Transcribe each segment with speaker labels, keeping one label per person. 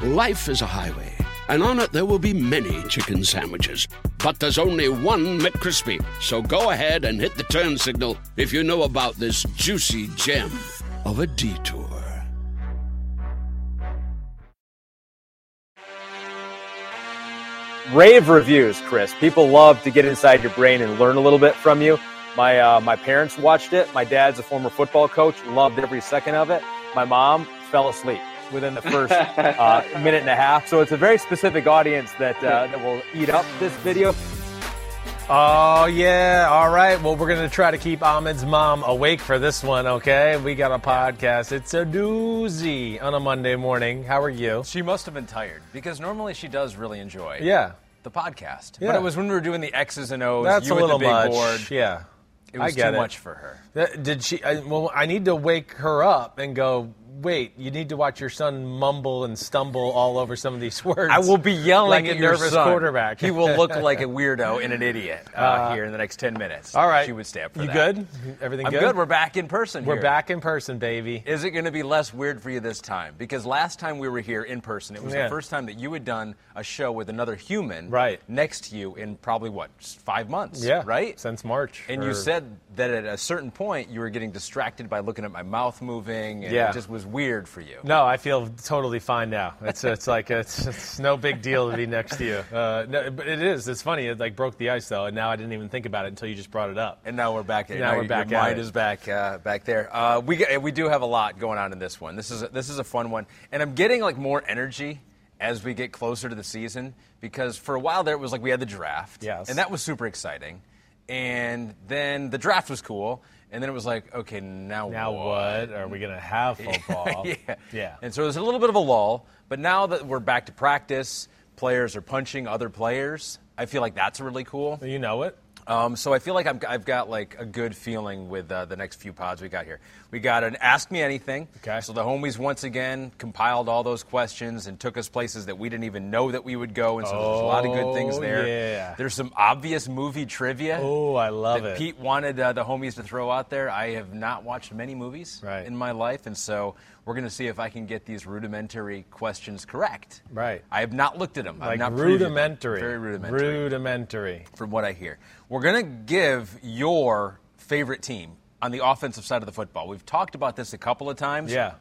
Speaker 1: Life is a highway, and on it there will be many chicken sandwiches. But there's only one McCrispy. So go ahead and hit the turn signal if you know about this juicy gem of a detour.
Speaker 2: rave reviews, Chris. People love to get inside your brain and learn a little bit from you. My uh, my parents watched it. My dad's a former football coach, loved every second of it. My mom fell asleep within the first uh, minute and a half. So it's a very specific audience that uh, that will eat up this video.
Speaker 3: Oh, yeah. All right. Well, we're going to try to keep Ahmed's mom awake for this one, okay? We got a podcast. It's a doozy on a Monday morning. How are you?
Speaker 4: She must have been tired because normally she does really enjoy
Speaker 3: Yeah.
Speaker 4: the podcast.
Speaker 3: Yeah.
Speaker 4: But it was when we were doing the X's and O's.
Speaker 3: That's
Speaker 4: you
Speaker 3: a
Speaker 4: with
Speaker 3: little
Speaker 4: the big
Speaker 3: much.
Speaker 4: board.
Speaker 3: Yeah.
Speaker 4: It was
Speaker 3: I get
Speaker 4: too
Speaker 3: it.
Speaker 4: much for her.
Speaker 3: That- Did she? I, well, I need to wake her up and go. Wait, you need to watch your son mumble and stumble all over some of these words.
Speaker 4: I will be yelling
Speaker 3: like
Speaker 4: at
Speaker 3: a
Speaker 4: your
Speaker 3: nervous
Speaker 4: son.
Speaker 3: quarterback.
Speaker 4: He will look like a weirdo and an idiot uh, here in the next ten minutes.
Speaker 3: All right.
Speaker 4: she would stay for
Speaker 3: you
Speaker 4: that.
Speaker 3: good? Everything good?
Speaker 4: I'm
Speaker 3: good?
Speaker 4: good. We're back in person.
Speaker 3: We're
Speaker 4: here.
Speaker 3: back in person, baby.
Speaker 4: Is it going to be less weird for you this time? Because last time we were here in person, it was
Speaker 3: Yeah.
Speaker 4: the first time that you had done a show with another human
Speaker 3: Right.
Speaker 4: next to you in probably what five months?
Speaker 3: Yeah,
Speaker 4: right.
Speaker 3: since March.
Speaker 4: And
Speaker 3: or-
Speaker 4: you said that at a certain point you were getting distracted by looking at my mouth moving, and
Speaker 3: Yeah.
Speaker 4: it just was weird for you.
Speaker 3: No, I feel totally fine now. It's it's like it's, it's no big deal to be next to you. Uh, no, but it is. It's funny. It like broke the ice though, and now I didn't even think about it until you just brought it up.
Speaker 4: And now we're back.
Speaker 3: Now we're
Speaker 4: your
Speaker 3: back at
Speaker 4: mind
Speaker 3: it.
Speaker 4: is back, uh, back there. Uh, we get, we do have a lot going on in this one. This is a, this is a fun one, and I'm getting like more energy as we get closer to the season because for a while there it was like we had the draft,
Speaker 3: Yes.
Speaker 4: and that was super exciting, and then the draft was cool, and then it was like, okay, now
Speaker 3: Now what? Are we gonna have football?
Speaker 4: yeah.
Speaker 3: Yeah.
Speaker 4: And so there's a little bit of a lull, but now that we're back to practice, players are punching other players. I feel like that's really cool.
Speaker 3: You know it.
Speaker 4: Um, so I feel like I'm, I've got like a good feeling with uh, the next few pods we got here. We got an Ask Me Anything.
Speaker 3: Okay.
Speaker 4: So the homies once again compiled all those questions and took us places that we didn't even know that we would go, and so there's a lot of good things
Speaker 3: Oh,
Speaker 4: there.
Speaker 3: yeah.
Speaker 4: There's some obvious movie trivia.
Speaker 3: Oh, I love
Speaker 4: that
Speaker 3: it.
Speaker 4: Pete wanted uh, the homies to throw out there. I have not watched many movies
Speaker 3: Right.
Speaker 4: in my life, and so we're going to see if I can get these rudimentary questions correct.
Speaker 3: Right.
Speaker 4: I have not looked at them.
Speaker 3: Like
Speaker 4: not
Speaker 3: rudimentary.
Speaker 4: Very rudimentary
Speaker 3: Rudimentary.
Speaker 4: from what I hear. We're going to give your favorite team on the offensive side of the football. We've talked about this a couple of times.
Speaker 3: Yeah.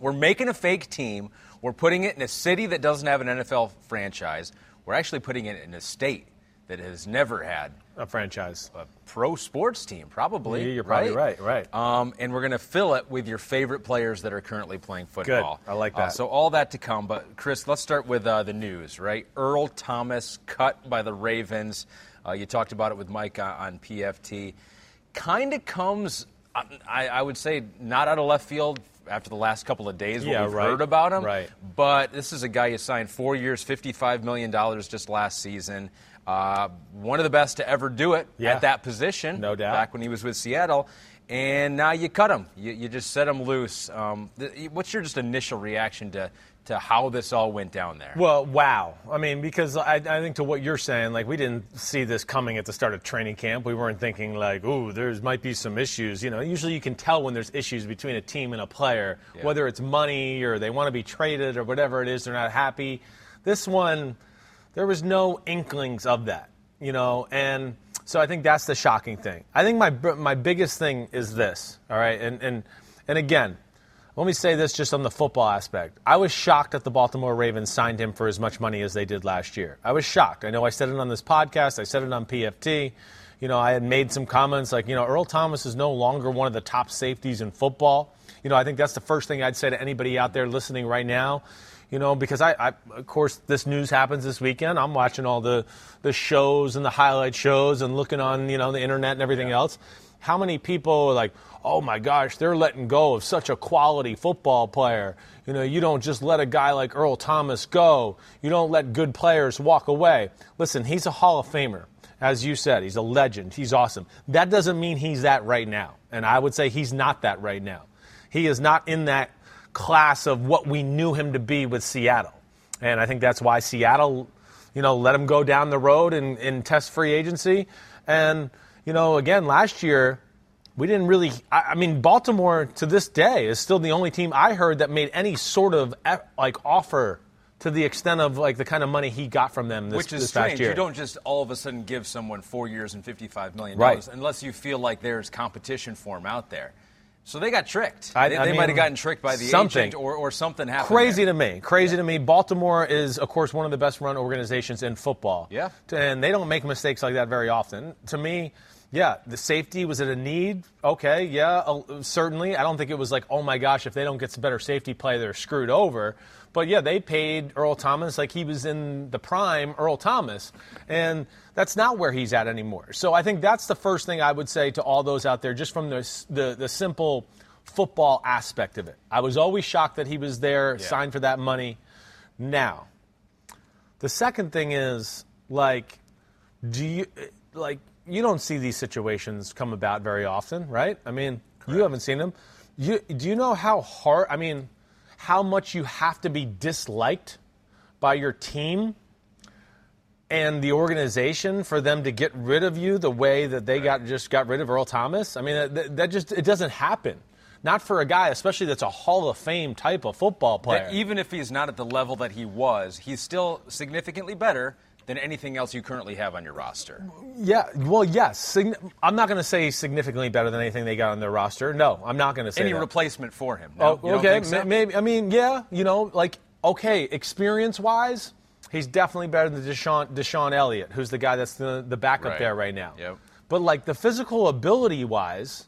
Speaker 4: We're making a fake team. We're putting it in a city that doesn't have an NFL franchise. We're actually putting it in a state that has never had
Speaker 3: A franchise.
Speaker 4: a pro sports team, probably.
Speaker 3: Yeah, you're probably right, right.
Speaker 4: Um, and we're going to fill it with your favorite players that are currently playing football. Good.
Speaker 3: I like
Speaker 4: Uh,
Speaker 3: that.
Speaker 4: so all that to come. But Chris, let's start with uh, the news, right? Earl Thomas cut by the Ravens. Uh, you talked about it with Mike on, on PFT. Kind of comes, uh, I, I would say, not out of left field after the last couple of days.
Speaker 3: Yeah,
Speaker 4: we've
Speaker 3: right.
Speaker 4: heard about him.
Speaker 3: Right.
Speaker 4: But this is a guy who signed four years, $55 million just last season. Uh, one of the best to ever do it
Speaker 3: Yeah.
Speaker 4: at that position.
Speaker 3: No doubt.
Speaker 4: Back when he was with Seattle. And now you cut him. You, you just set him loose. Um, th- what's your just initial reaction to, to how this all went down there?
Speaker 3: Well, wow. I mean, because I, I think to what you're saying, like we didn't see this coming at the start of training camp. We weren't thinking like, ooh, there's might be some issues. You know, usually you can tell when there's issues between a team and a player,
Speaker 4: Yeah.
Speaker 3: whether it's money or they want to be traded or whatever it is, they're not happy. This one, there was no inklings of that, you know, and so I think that's the shocking thing. I think my my biggest thing is this, all right, and and and again, let me say this just on the football aspect. I was shocked that the Baltimore Ravens signed him for as much money as they did last year. I was shocked. I know I said it on this podcast, I said it on PFT. You know, I had made some comments like, you know, Earl Thomas is no longer one of the top safeties in football. You know, I think that's the first thing I'd say to anybody out there listening right now. You know, because I, I of course, this news happens this weekend. I'm watching all the, the shows and the highlight shows and looking on, you know, the internet and everything else. how many people are like, oh my gosh, they're letting go of such a quality football player. You know, you don't just let a guy like Earl Thomas go. You don't let good players walk away. Listen, he's a Hall of Famer. As you said, he's a legend. He's awesome. That doesn't mean he's that right now. And I would say he's not that right now. He is not in that class of what we knew him to be with Seattle. And I think that's why Seattle, you know, let him go down the road in, in test free agency. And, you know, again, last year, we didn't really. I, I mean, Baltimore to this day is still the only team I heard that made any sort of like offer to the extent of like the kind of money he got from them this, year.
Speaker 4: Which is strange. You don't just all of a sudden give someone four years and $55 million
Speaker 3: Right.
Speaker 4: unless you feel like there's competition for him out there. So they got tricked.
Speaker 3: I-
Speaker 4: they they might have gotten tricked by the
Speaker 3: something.
Speaker 4: agent or, or something happened.
Speaker 3: Crazy
Speaker 4: there.
Speaker 3: to me. Crazy to me. Baltimore is, of course, one of the best run organizations in football.
Speaker 4: Yeah.
Speaker 3: And they don't make mistakes like that very often. To me, yeah, the safety was it a need? Okay, yeah, uh, certainly. I don't think it was like, oh my gosh, if they don't get some better safety play, they're screwed over. But yeah, they paid Earl Thomas like he was in the prime Earl Thomas. And that's not where he's at anymore. So I think that's the first thing I would say to all those out there, just from the, the, the simple football aspect of it. I was always shocked that he was there,
Speaker 4: Yeah.
Speaker 3: signed for that money. Now, the second thing is like, do you like you don't see these situations come about very often, right? I mean, you haven't seen them. You do you know how hard? I mean, how much you have to be disliked by your team and the organization for them to get rid of you the way that they got just got rid of Earl Thomas. I mean, that, that just it doesn't happen. Not for a guy, especially that's a Hall of Fame type of football player.
Speaker 4: That even if he's not at the level that he was, he's still significantly better than anything else you currently have on your roster.
Speaker 3: Yeah, well, yes. I'm not going to say significantly better than anything they got on their roster. No, I'm not going to say
Speaker 4: Any
Speaker 3: that.
Speaker 4: replacement for him? No,
Speaker 3: Oh, okay,
Speaker 4: so?
Speaker 3: maybe. I mean, yeah, you know, like okay, experience-wise, he's definitely better than DeShon DeShon Elliott, who's the guy that's the the backup
Speaker 4: Right.
Speaker 3: there right now.
Speaker 4: Yep.
Speaker 3: But like the physical ability-wise,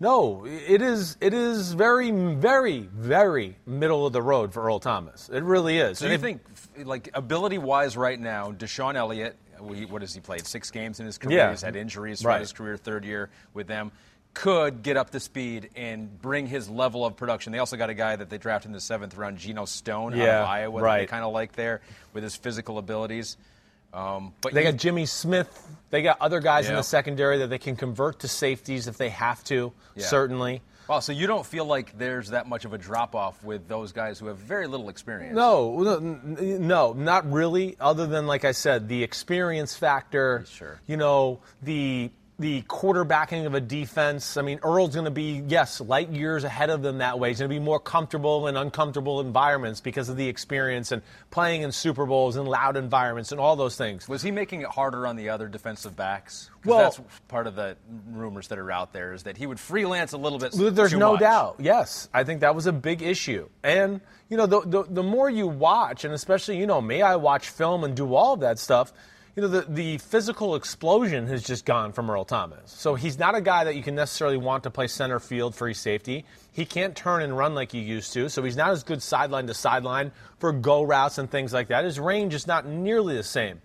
Speaker 3: no, it is it is very very very middle of the road for Earl Thomas. It really is.
Speaker 4: So
Speaker 3: And
Speaker 4: you
Speaker 3: if-
Speaker 4: think, like ability-wise, right now, DeShon Elliott, what has he played? Six games in his career.
Speaker 3: Yeah.
Speaker 4: He's had injuries
Speaker 3: Right.
Speaker 4: throughout his career, third year with them. Could get up to speed and bring his level of production. They also got a guy that they drafted in the seventh round, Geno Stone, out of Iowa, that they kind of like there with his physical abilities. Um, but
Speaker 3: They
Speaker 4: you-
Speaker 3: got Jimmy Smith. They got other guys in the secondary that they can convert to safeties if they have to.
Speaker 4: Yeah.
Speaker 3: Certainly.
Speaker 4: Wow, so you don't feel like there's that much of a drop off with those guys who have very little experience?
Speaker 3: No, no, no, not really. Other than like I said, the experience factor.
Speaker 4: Sure.
Speaker 3: You know the the quarterbacking of a defense. I mean, Earl's going to be yes light years ahead of them that way. He's going to be more comfortable in uncomfortable environments because of the experience and playing in Super Bowls and loud environments and all those things.
Speaker 4: Was he making it harder on the other defensive backs?
Speaker 3: Well-
Speaker 4: that's part of the rumors that are out there is that he would freelance a little bit.
Speaker 3: There's no
Speaker 4: much.
Speaker 3: doubt. Yes, I think that was a big issue. And you know, the, the the more you watch, and especially you know me, I watch film and do all of that stuff. You know, the the physical explosion has just gone from Earl Thomas. So he's not a guy that you can necessarily want to play center field free safety. He can't turn and run like he used to, so he's not as good sideline to sideline for go routes and things like that. His range is not nearly the same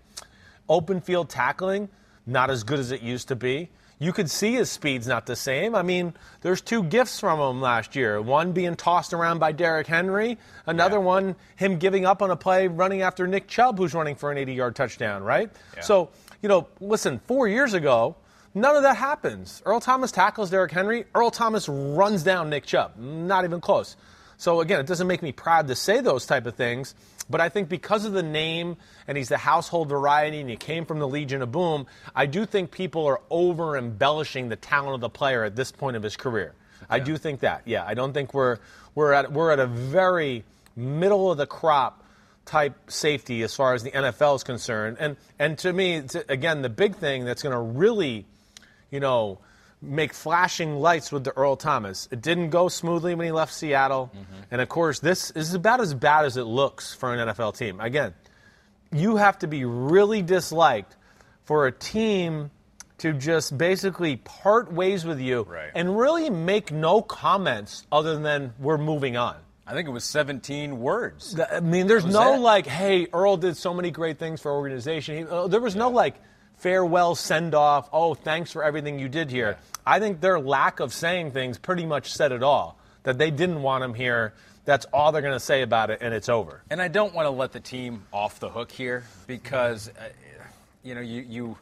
Speaker 3: open field tackling, not as good as it used to be. You could see his speed's not the same. I mean, there's two gifts from him last year. One being tossed around by Derrick Henry, another
Speaker 4: Yeah.
Speaker 3: one him giving up on a play running after Nick Chubb, who's running for an 80 yard touchdown, right? So, you know, listen, four years ago, none of that happens. Earl Thomas tackles Derrick Henry, Earl Thomas runs down Nick Chubb. Not even close. So again, it doesn't make me proud to say those type of things, but I think because of the name and he's the household variety and he came from the Legion of Boom, I do think people are over embellishing the talent of the player at this point of his career. I do think that. Yeah, I don't think we're we're at we're at a very middle of the crop type safety as far as the NFL is concerned. And and to me, again, the big thing that's going to really you know, make flashing lights with the Earl Thomas. It didn't go smoothly when he left Seattle. And of course, this is about as bad as it looks for an NFL team. Again, you have to be really disliked for a team to just basically part ways with you
Speaker 4: Right.
Speaker 3: and really make no comments other than we're moving on.
Speaker 4: I think it was 17 words.
Speaker 3: I mean, there's no
Speaker 4: it.
Speaker 3: like, hey, Earl did so many great things for our organization. He, uh, there was no like farewell send off. Oh, thanks for everything you did here. I think their lack of saying things pretty much said it all. That they didn't want him here. That's all they're going to say about it, and it's over.
Speaker 4: And I don't want to let the team off the hook here because, uh, you know, you, you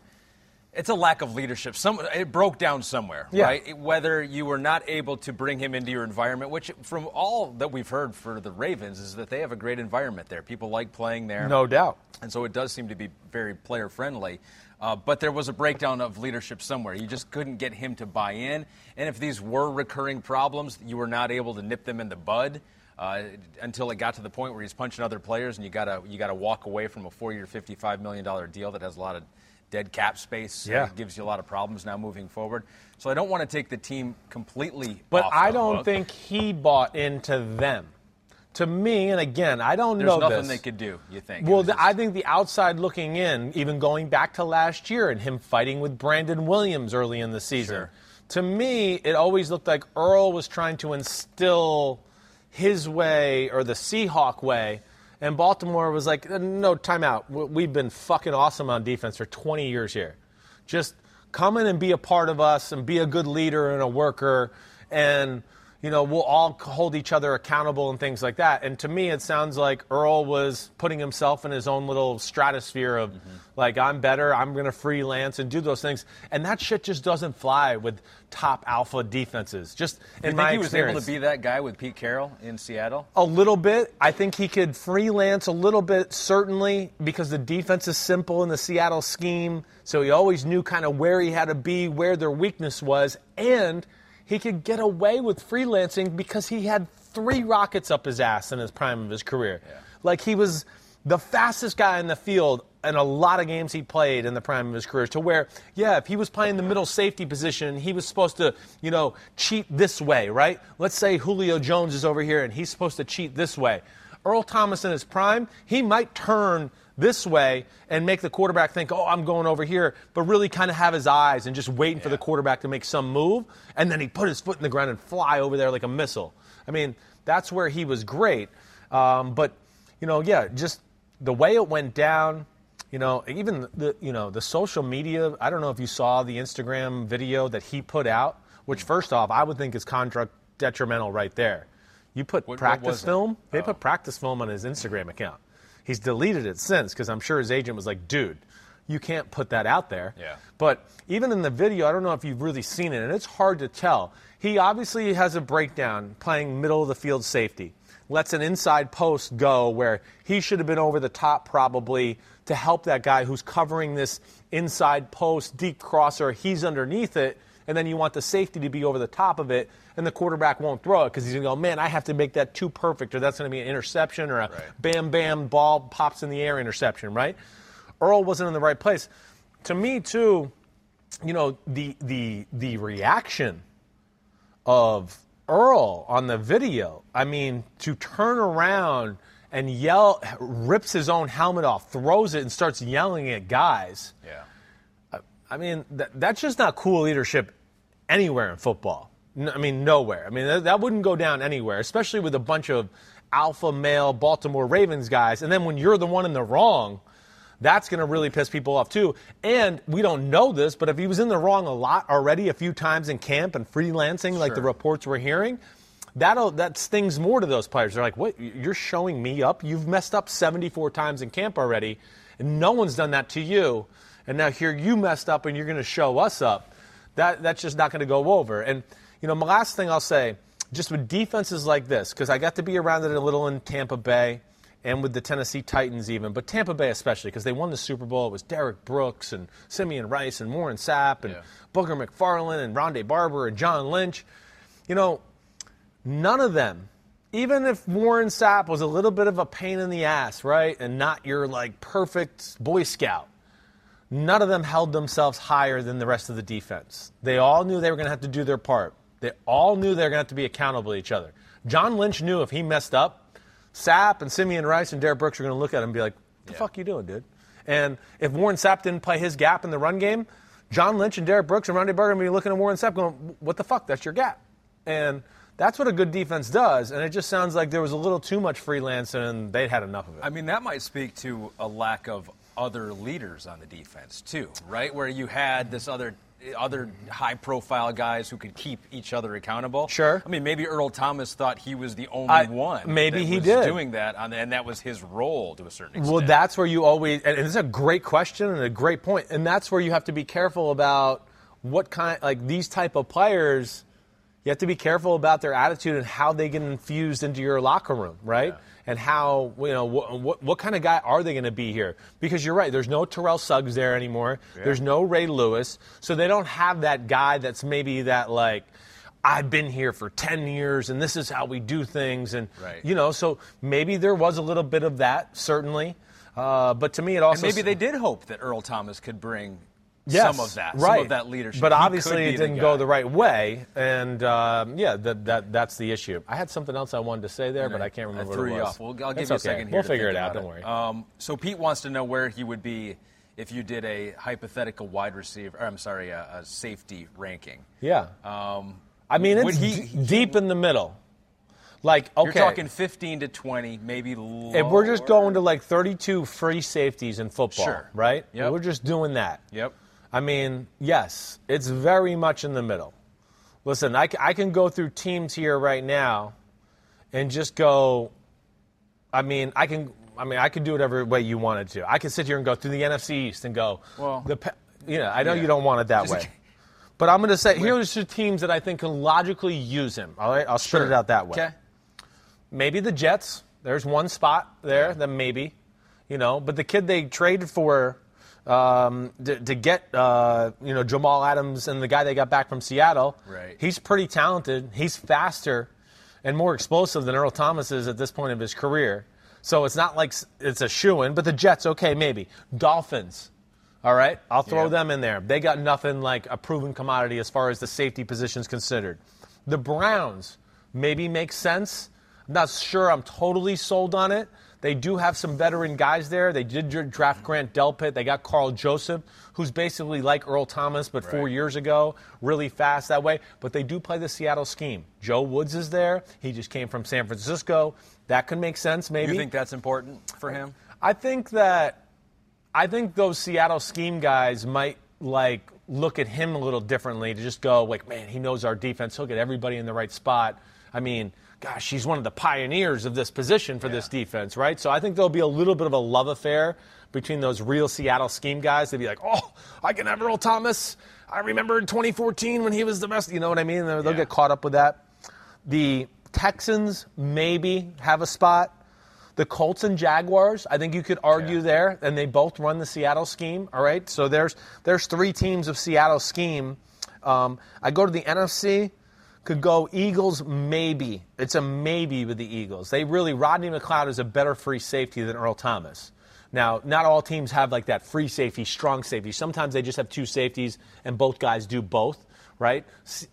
Speaker 4: it's a lack of leadership. Some it broke down somewhere,
Speaker 3: Yeah.
Speaker 4: right? Whether you were not able to bring him into your environment, which from all that we've heard for the Ravens is that they have a great environment there. People like playing there.
Speaker 3: No doubt.
Speaker 4: And so it does seem to be very player friendly. Uh, but there was a breakdown of leadership somewhere. You just couldn't get him to buy in. And if these were recurring problems, you were not able to nip them in the bud uh, until it got to the point where he's punching other players, and you gotta you gotta walk away from a four-year, fifty-five million dollar deal that has a lot of dead cap space.
Speaker 3: Yeah.
Speaker 4: gives you a lot of problems now moving forward. So I don't want to take the team completely.
Speaker 3: But I don't think he bought into them. To me, and again, I don't
Speaker 4: there's
Speaker 3: know There's
Speaker 4: nothing
Speaker 3: this.
Speaker 4: they could do. You think?
Speaker 3: Well, the, I think the outside looking in, even going back to last year and him fighting with Brandon Williams early in the season,
Speaker 4: Sure.
Speaker 3: to me, it always looked like Earl was trying to instill his way or the Seahawk way. And Baltimore was like, no, timeout. We've been fucking awesome on defense for 20 years here. Just come in and be a part of us and be a good leader and a worker. And, you know, we'll all hold each other accountable and things like that. And to me, it sounds like Earl was putting himself in his own little stratosphere of, mm-hmm. like, I'm better, I'm going to freelance and do those things. And that shit just doesn't fly with top alpha defenses. Just in You
Speaker 4: think
Speaker 3: my
Speaker 4: he was able to be that guy with Pete Carroll in Seattle?
Speaker 3: A little bit. I think he could freelance a little bit, certainly, because the defense is simple in the Seattle scheme. So he always knew kind of where he had to be, where their weakness was. And he could get away with freelancing because he had three rockets up his ass in his prime of his career. Like he was the fastest guy in the field in a lot of games he played in the prime of his career to where, yeah, if he was playing the middle safety position, he was supposed to, you know, cheat this way, right? Let's say Julio Jones is over here and he's supposed to cheat this way. Earl Thomas in his prime, he might turn this way and make the quarterback think, oh, I'm going over here, but really kind of have his eyes and just waiting for the quarterback to make some move. And then he put his foot in the ground and fly over there like a missile. I mean, that's where he was great. Um, but, you know, yeah, just the way it went down, you know, even the you know the social media. I don't know if you saw the Instagram video that he put out. Which, first off, I would think is contract detrimental right there. You put
Speaker 4: what
Speaker 3: practice
Speaker 4: it?
Speaker 3: film. They
Speaker 4: Oh.
Speaker 3: put practice film on his Instagram account. He's deleted it since because I'm sure his agent was like, "Dude, you can't put that out there."
Speaker 4: Yeah.
Speaker 3: But even in the video, I don't know if you've really seen it, and it's hard to tell. He obviously has a breakdown playing middle of the field safety. Lets an inside post go where he should have been over the top probably to help that guy who's covering this inside post, deep crosser. He's underneath it, and then you want the safety to be over the top of it, and the quarterback won't throw it because he's going to go, man, I have to make that too perfect, or that's going to be an interception, or a bam, bam, ball pops in the air interception, right? Earl wasn't in the right place. To me, too, you know, the the the reaction of Earl on the video. I mean, to turn around and yell, rips his own helmet off, throws it, and starts yelling at guys.
Speaker 4: Yeah.
Speaker 3: I mean, that, that's just not cool leadership anywhere in football. N- I mean, nowhere. I mean, that, that wouldn't go down anywhere, especially with a bunch of alpha male Baltimore Ravens guys. And then when you're the one in the wrong, that's going to really piss people off too. And we don't know this, but if he was in the wrong a lot already, a few times in camp and freelancing, like the reports we're hearing, that'll that stings more to those players. They're like, "What? You're showing me up? You've messed up 74 times in camp already, and no one's done that to you. And now here you messed up, and you're going to show us up. That that's just not going to go over." And you know, my last thing I'll say, just with defenses like this, because I got to be around it a little in Tampa Bay and with the Tennessee Titans even, but Tampa Bay especially because they won the Super Bowl. It was Derrick Brooks and Simeon Rice and Warren Sapp and
Speaker 4: Yeah.
Speaker 3: Booger McFarland and Rondé Barber and John Lynch. You know, none of them, even if Warren Sapp was a little bit of a pain in the ass, right, and not your like perfect Boy Scout, none of them held themselves higher than the rest of the defense. They all knew they were going to have to do their part. They all knew they were going to have to be accountable to each other. John Lynch knew if he messed up, Sapp and Simeon Rice and Derrick Brooks were going to look at him and be like, what "The fuck you doing, dude?" And if Warren Sapp didn't play his gap in the run game, John Lynch and Derrick Brooks and Ronde Barber would be looking at Warren Sapp going, "What the fuck? That's your gap." And that's what a good defense does. And it just sounds like there was a little too much freelancing and they'd had enough of it.
Speaker 4: I mean, that might speak to a lack of other leaders on the defense too, right? Where you had this other other high profile guys who could keep each other accountable.
Speaker 3: Sure.
Speaker 4: I mean, maybe Earl Thomas thought he was the only
Speaker 3: I-
Speaker 4: one.
Speaker 3: maybe
Speaker 4: that
Speaker 3: he
Speaker 4: was
Speaker 3: did.
Speaker 4: doing that, on, and that was his role to a certain extent.
Speaker 3: Well, that's where you always, and it's a great question and a great point, and that's where you have to be careful about what kind, like these type of players. You have to be careful about their attitude and how they get infused into your locker room, right? And how you know what, what, what kind of guy are they going to be here? Because you're right, there's no Terrell Suggs there anymore. There's no Ray Lewis, so they don't have that guy that's maybe that like. I've been here for 10 years and this is how we do things. And,
Speaker 4: Right.
Speaker 3: you know, so maybe there was a little bit of that, certainly. Uh, but to me, it also.
Speaker 4: and maybe they did hope that Earl Thomas could bring
Speaker 3: Yes,
Speaker 4: some of that,
Speaker 3: right.
Speaker 4: some of that leadership.
Speaker 3: But
Speaker 4: He
Speaker 3: obviously, it didn't go the right way. And, um, yeah, that, that, that's the issue. I had something else I wanted to say there, but I can't remember
Speaker 4: I threw
Speaker 3: what it
Speaker 4: you
Speaker 3: was.
Speaker 4: off. Well, I'll give
Speaker 3: It's
Speaker 4: you a
Speaker 3: okay.
Speaker 4: second here.
Speaker 3: We'll figure it out. Don't worry.
Speaker 4: Um, so Pete wants to know where he would be if you did a hypothetical wide receiver. Or I'm sorry, a, a safety ranking.
Speaker 3: yeah.
Speaker 4: Um,
Speaker 3: I mean, it's
Speaker 4: he-
Speaker 3: d- deep in the middle. Like, okay.
Speaker 4: You're talking 15 to 20, maybe lower.
Speaker 3: if we're just going to like 32 free safeties in football,
Speaker 4: Sure.
Speaker 3: right?
Speaker 4: Yep.
Speaker 3: We're just doing that.
Speaker 4: Yep.
Speaker 3: I mean, yes, it's very much in the middle. Listen, I can go through teams here right now and just go. I mean, I can. I mean, I can do whatever way you wanted to. I can sit here and go through the NFC East and go.
Speaker 4: Well,
Speaker 3: the you know, I know
Speaker 4: yeah.
Speaker 3: you don't want it that
Speaker 4: Just-
Speaker 3: way, but I'm going to say here's the teams that I think can logically use him. All right, I'll split it out that way.
Speaker 4: Okay.
Speaker 3: Maybe the Jets. There's one spot there that maybe, you know. But the kid they traded for um, to, to get, uh, you know, Jamal Adams and the guy they got back from Seattle.
Speaker 4: Right.
Speaker 3: He's pretty talented. He's faster and more explosive than Earl Thomas is at this point of his career. So it's not like it's a shoe in. But the Jets, okay, maybe Dolphins. All right, I'll throw
Speaker 4: Yeah.
Speaker 3: them in there. They got nothing like a proven commodity as far as the safety positions considered. The Browns maybe makes sense. I'm not sure I'm totally sold on it. They do have some veteran guys there. They did draft Grant Delpit. They got Karl Joseph, who's basically like Earl Thomas, but four
Speaker 4: Right.
Speaker 3: years ago, really fast that way. But they do play the Seattle scheme. Joe Woods is there. He just came from San Francisco. That could make sense, maybe.
Speaker 4: You think that's important for him?
Speaker 3: I think that I think those Seattle scheme guys might like look at him a little differently to just go like, man, he knows our defense. He'll get everybody in the right spot. I mean, gosh, she's one of the pioneers of this position for this defense, right? So I think there'll be a little bit of a love affair between those real Seattle scheme guys. They'd be like, oh, I can have Earl Thomas. I remember in 2014 when he was the best. You know what I mean? They'll they'll
Speaker 4: Yeah.
Speaker 3: get caught up with that. The Texans maybe have a spot. The Colts and Jaguars, I think you could argue
Speaker 4: Yeah.
Speaker 3: there, and they both run the Seattle scheme. All right, so there's there's three teams of Seattle scheme. Um, I go to the NFC, could go Eagles maybe. It's a maybe with the Eagles. They really Rodney McLeod is a better free safety than Earl Thomas. Now, not all teams have like that free safety, strong safety. Sometimes they just have two safeties, and both guys do both. Right?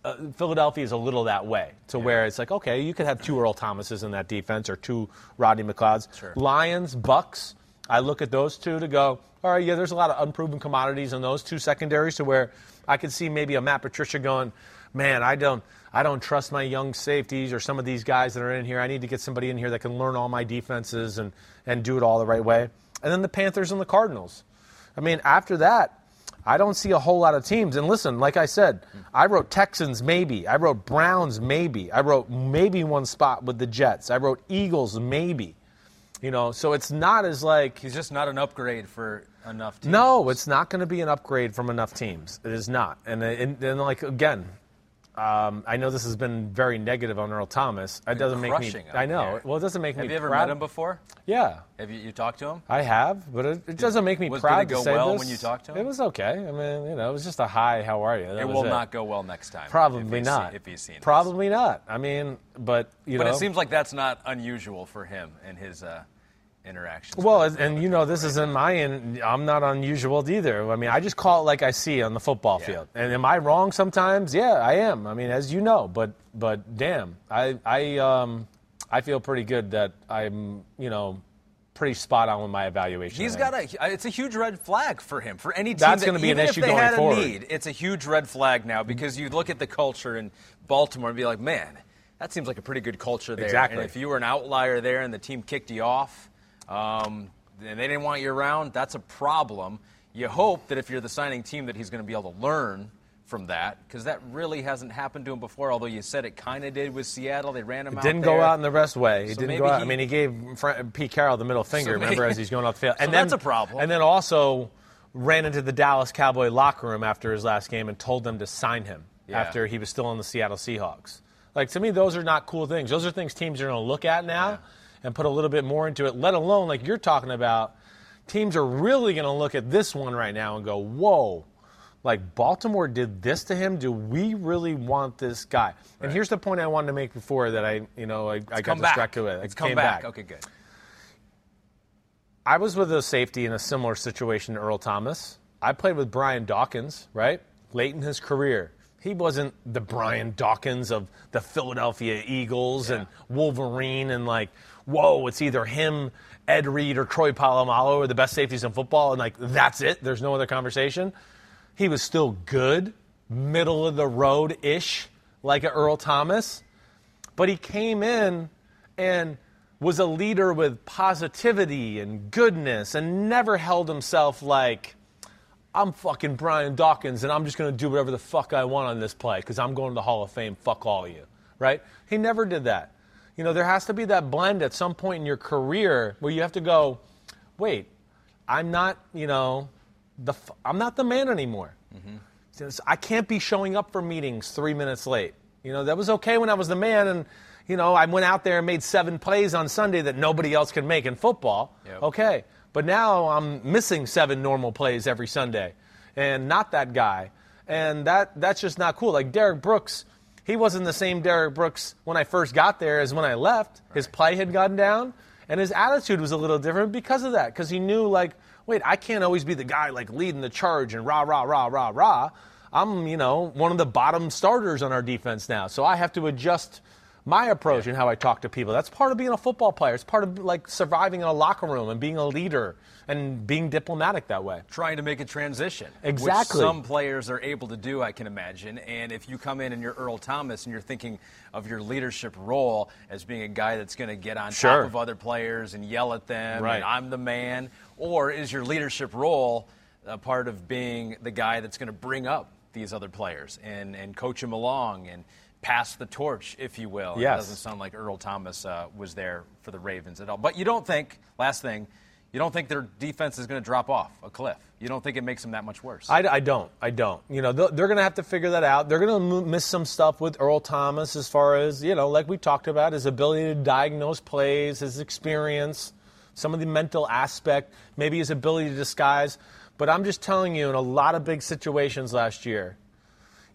Speaker 3: Uh, Philadelphia is a little that way, to where it's like, okay, you could have two Earl Thomases in that defense or two Rodney McLeods.
Speaker 4: Sure.
Speaker 3: Lions, Bucks. I look at those two to go, all right, yeah, there's a lot of unproven commodities in those two secondaries to where I could see maybe a Matt Patricia going, man, I don't, I don't trust my young safeties or some of these guys that are in here. I need to get somebody in here that can learn all my defenses and, and do it all the right way. And then the Panthers and the Cardinals. I mean, after that, I don't see a whole lot of teams. And listen, like I said, I wrote Texans maybe. I wrote Browns maybe. I wrote maybe one spot with the Jets. I wrote Eagles maybe. You know, so it's not as like
Speaker 4: He's just not an upgrade for enough teams.
Speaker 3: no, it's not going to be an upgrade from enough teams. It is not. And and, and like again, um, I know this has been very negative on Earl Thomas. It doesn't make me. I know.
Speaker 4: here.
Speaker 3: Well, it doesn't make
Speaker 4: Have
Speaker 3: me.
Speaker 4: Have you ever
Speaker 3: proud.
Speaker 4: met him before?
Speaker 3: Yeah.
Speaker 4: Have you, you talked to him?
Speaker 3: I have, but it, it doesn't make me
Speaker 4: Was- did
Speaker 3: proud
Speaker 4: it go
Speaker 3: to say
Speaker 4: well
Speaker 3: this.
Speaker 4: when you talked to him?
Speaker 3: It was okay. I mean, you know, it was just a hi. How are you? That
Speaker 4: It will not go well next time.
Speaker 3: Probably
Speaker 4: he's
Speaker 3: not.
Speaker 4: Seen, if he's seen this.
Speaker 3: Probably not. I mean, but you
Speaker 4: But
Speaker 3: know.
Speaker 4: But it seems like that's not unusual for him and his uh, interactions.
Speaker 3: Well, and, and you know, this isn't my. In, I'm not unusual either. I mean, I just call it like I see on the football
Speaker 4: Yeah.
Speaker 3: field. And am I wrong sometimes? Yeah, I am. I mean, as you know, but but damn, I I um I feel pretty good that I'm you know pretty spot on with my evaluation.
Speaker 4: He's got a. It's a huge red flag for him. For any team,
Speaker 3: That's
Speaker 4: that-
Speaker 3: gonna be an issue
Speaker 4: if they
Speaker 3: going
Speaker 4: had
Speaker 3: forward.
Speaker 4: a need, it's a huge red flag now because you look at the culture in Baltimore and be like, man, that seems like a pretty good culture there.
Speaker 3: Exactly.
Speaker 4: And if you were an outlier there and the team kicked you off, um, and they didn't want you around, that's a problem. You hope that if you're the signing team that he's going to be able to learn from that because that really hasn't happened to him before. Although you said it kind of did with Seattle, they ran him
Speaker 3: It
Speaker 4: out.
Speaker 3: didn't
Speaker 4: there.
Speaker 3: go out in the best way. He
Speaker 4: So
Speaker 3: didn't go out. I mean, he gave Fra- Pete Carroll the middle finger.
Speaker 4: maybe-
Speaker 3: remember, as he's going off the field.
Speaker 4: So
Speaker 3: and then,
Speaker 4: that's a problem.
Speaker 3: And then also ran into the Dallas Cowboy locker room after his last game and told them to sign him
Speaker 4: Yeah.
Speaker 3: after he was still on the Seattle Seahawks. Like to me, those are not cool things. Those are things teams are going to look at now
Speaker 4: Yeah.
Speaker 3: And put a little bit more into it. Let alone like you're talking about, teams are really going to look at this one right now and go, "Whoa." Like Baltimore did this to him. Do we really want this guy? And here's the point I wanted to make before that I, you know, I, I got
Speaker 4: back.
Speaker 3: distracted with.
Speaker 4: It's
Speaker 3: It
Speaker 4: come
Speaker 3: came
Speaker 4: back. Okay, good.
Speaker 3: I was with a safety in a similar situation to Earl Thomas. I played with Brian Dawkins, right? Late in his career. He wasn't the Brian Dawkins of the Philadelphia Eagles and Wolverine and like, whoa, it's either him, Ed Reed, or Troy Polamalu are the best safeties in football, and like that's it. There's no other conversation. He was still good, middle of the road ish, like a Earl Thomas but he came in and was a leader with positivity and goodness and never held himself like I'm fucking Brian Dawkins and I'm just going to do whatever the fuck I want on this play because I'm going to the Hall of Fame. Fuck all you, right? He never did that. You know, there has to be that blend at some point in your career where you have to go, wait, I'm not, you know, the f- I'm not the man anymore. Mm-hmm. Since I can't be showing up for meetings three minutes late. You know, that was okay when I was the man and, you know, I went out there and made seven plays on Sunday that nobody else can make in football.
Speaker 4: Yep.
Speaker 3: Okay. But now I'm missing seven normal plays every Sunday and not that guy. And that that's just not cool. Like Derrick Brooks, he wasn't the same Derrick Brooks when I first got there as when I left. His play had gone down and his attitude was a little different because of that. Because he knew like, wait, I can't always be the guy like leading the charge and rah rah rah rah rah. I'm, you know, one of the bottom starters on our defense now. So I have to adjust my approach and how I talk to people. That's part of being a football player. It's part of like surviving in a locker room and being a leader and being diplomatic that way.
Speaker 4: trying to make a transition.
Speaker 3: Exactly.
Speaker 4: Which some players are able to do, I can imagine. And if you come in and you're Earl Thomas and you're thinking of your leadership role as being a guy that's going to get on
Speaker 3: Sure.
Speaker 4: top of other players and yell at them,
Speaker 3: Right.
Speaker 4: and I'm the man, or is your leadership role a part of being the guy that's going to bring up these other players and, and coach them along and pass the torch, if you will? And It doesn't sound like Earl Thomas uh, was there for the Ravens at all. But you don't think, last thing, you don't think their defense is going to drop off a cliff. You don't think it makes them that much worse.
Speaker 3: I, I don't. I don't. You know, they're going to have to figure that out. They're going to miss some stuff with Earl Thomas as far as, you know, like we talked about, his ability to diagnose plays, his experience, some of the mental aspect, maybe his ability to disguise. But I'm just telling you, in a lot of big situations last year,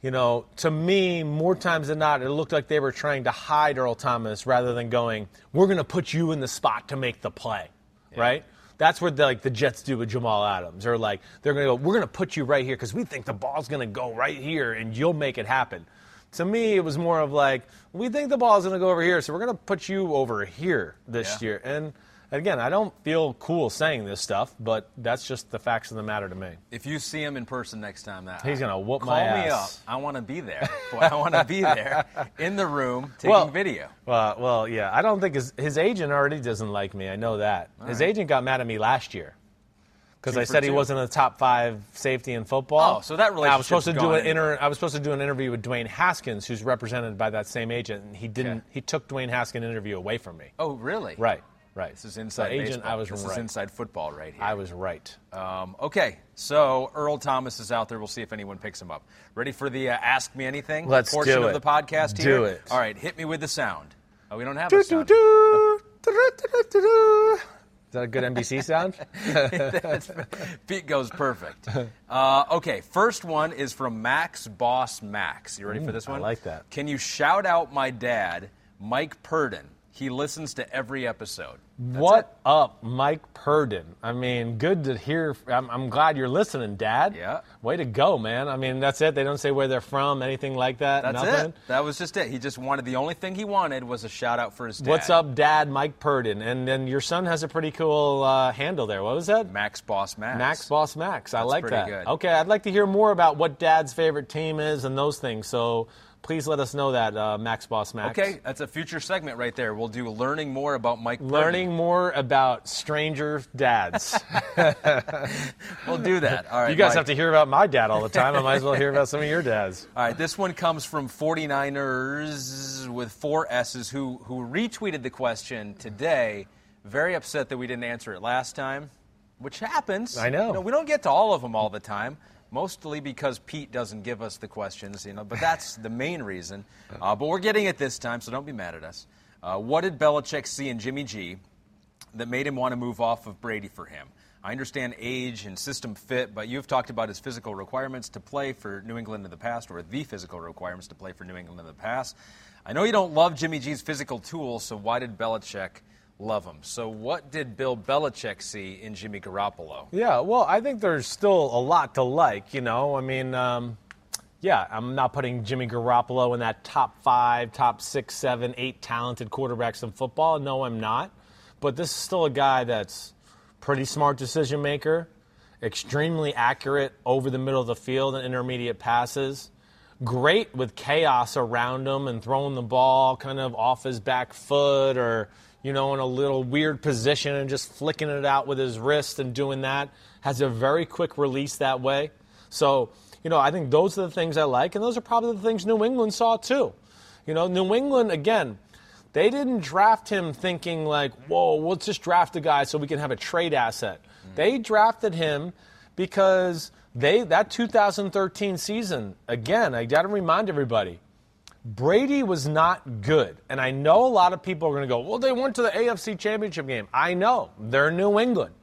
Speaker 3: you know, to me, more times than not, it looked like they were trying to hide Earl Thomas rather than going, we're going to put you in the spot to make the play, right? That's what the, like the Jets do with Jamal Adams, or like they're going to go, we're going to put you right here because we think the ball's going to go right here and you'll make it happen. To me, it was more of like, we think the ball's going to go over here, so we're going to put you over here this
Speaker 4: Yeah.
Speaker 3: year. And again, I don't feel cool saying this stuff, but that's just the facts of the matter to me.
Speaker 4: If you see him in person next time, that
Speaker 3: He's gonna whoop my ass.
Speaker 4: call me up. I want to be there. Boy, I want to be there in the room taking
Speaker 3: Well-
Speaker 4: video.
Speaker 3: Well, well, yeah. I don't think his his agent already doesn't like me. I know that. his agent got mad at me last year because I said he wasn't in the top five safety in football.
Speaker 4: Oh, so that
Speaker 3: And I was supposed to do an inter- I was supposed to do an interview with Dwayne Haskins, who's represented by that same agent, and he didn't.
Speaker 4: Okay.
Speaker 3: He took Dwayne Haskins' interview away from me.
Speaker 4: Oh, really?
Speaker 3: Right, right.
Speaker 4: This is inside
Speaker 3: agent.
Speaker 4: baseball.
Speaker 3: I was
Speaker 4: this
Speaker 3: right.
Speaker 4: is inside football right here.
Speaker 3: I was right.
Speaker 4: Um, okay, so Earl Thomas is out there. We'll see if anyone picks him up. Ready for the uh, Ask Me Anything
Speaker 3: Let's
Speaker 4: portion
Speaker 3: do
Speaker 4: of the podcast
Speaker 3: Do
Speaker 4: here?
Speaker 3: it.
Speaker 4: All right, hit me with the sound. Oh, we don't have
Speaker 3: Do,
Speaker 4: a sound.
Speaker 3: do. Do-do-do-do-do. Is that a good NBC sound?
Speaker 4: Beat goes perfect. Uh, okay, first one is from Max Boss Max. You ready for this one?
Speaker 3: I like that.
Speaker 4: Can you shout out my dad, Mike Purdon? He listens to every episode. That's
Speaker 3: what up, Mike Purdon? I mean, good to hear. I'm, I'm glad you're listening, Dad.
Speaker 4: Yeah.
Speaker 3: Way to go, man. I mean, that's it. They don't say where they're from, anything like that.
Speaker 4: That's
Speaker 3: Nothing.
Speaker 4: it. That was just it. He just wanted the only thing he wanted was a shout out for his dad.
Speaker 3: What's up, Dad? Mike Purdon. And then your son has a pretty cool uh, handle there. What was that?
Speaker 4: Max Boss Max.
Speaker 3: Max Boss Max. I like
Speaker 4: pretty
Speaker 3: that.
Speaker 4: good.
Speaker 3: Okay, I'd like to hear more about what Dad's favorite team is and those things. So please let us know that, uh, Max Boss Max.
Speaker 4: Okay, that's a future segment right there. We'll do learning more about Mike.
Speaker 3: Learning
Speaker 4: Purdy.
Speaker 3: more about stranger dads.
Speaker 4: We'll do that. All right.
Speaker 3: you guys
Speaker 4: Mike.
Speaker 3: have to hear about my dad all the time. I might as well hear about some of your dads.
Speaker 4: All right, this one comes from 49ers with four S's who, who retweeted the question today. Very upset that we didn't answer it last time, which happens.
Speaker 3: I know.
Speaker 4: You know we don't get to all of them all the time, mostly because Pete doesn't give us the questions, you know, but that's the main reason. Uh, but we're getting it this time, so don't be mad at us. Uh, what did Belichick see in Jimmy G that made him want to move off of Brady for him? I understand age and system fit, but you've talked about his physical requirements to play for New England in the past, or the physical requirements to play for New England in the past. I know you don't love Jimmy G's physical tools, so why did Belichick love him? So, what did Bill Belichick see in Jimmy Garoppolo?
Speaker 3: Yeah, well, I think there's still a lot to like, you know. I mean, um, yeah, I'm not putting Jimmy Garoppolo in that top five, top six, seven, eight talented quarterbacks in football. No, I'm not. But this is still a guy that's pretty smart decision maker, extremely accurate over the middle of the field and intermediate passes. Great with chaos around him and throwing the ball kind of off his back foot or, you know, in a little weird position and just flicking it out with his wrist and doing that. Has a very quick release that way. So, you know, I think those are the things I like, and those are probably the things New England saw too. You know, New England, again, they didn't draft him thinking like, whoa, let's just draft a guy so we can have a trade asset. Mm. They drafted him because they that 2013 season, again, I gotta remind everybody, Brady was not good. And I know a lot of people are going to go, well, they went to the AFC Championship game. I know. They're New England.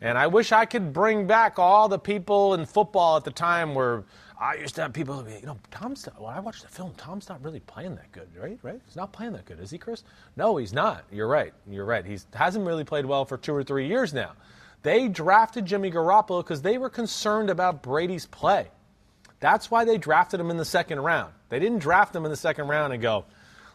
Speaker 3: And I wish I could bring back all the people in football at the time where I used to have people you know, Tom's not, when I watched the film, Tom's not really playing that good, right? Right? He's not playing that good, is he, Chris? No, he's not. You're right. You're right. He hasn't really played well for two or three years now. They drafted Jimmy Garoppolo because they were concerned about Brady's play. That's why they drafted him in the second round. They didn't draft him in the second round and go,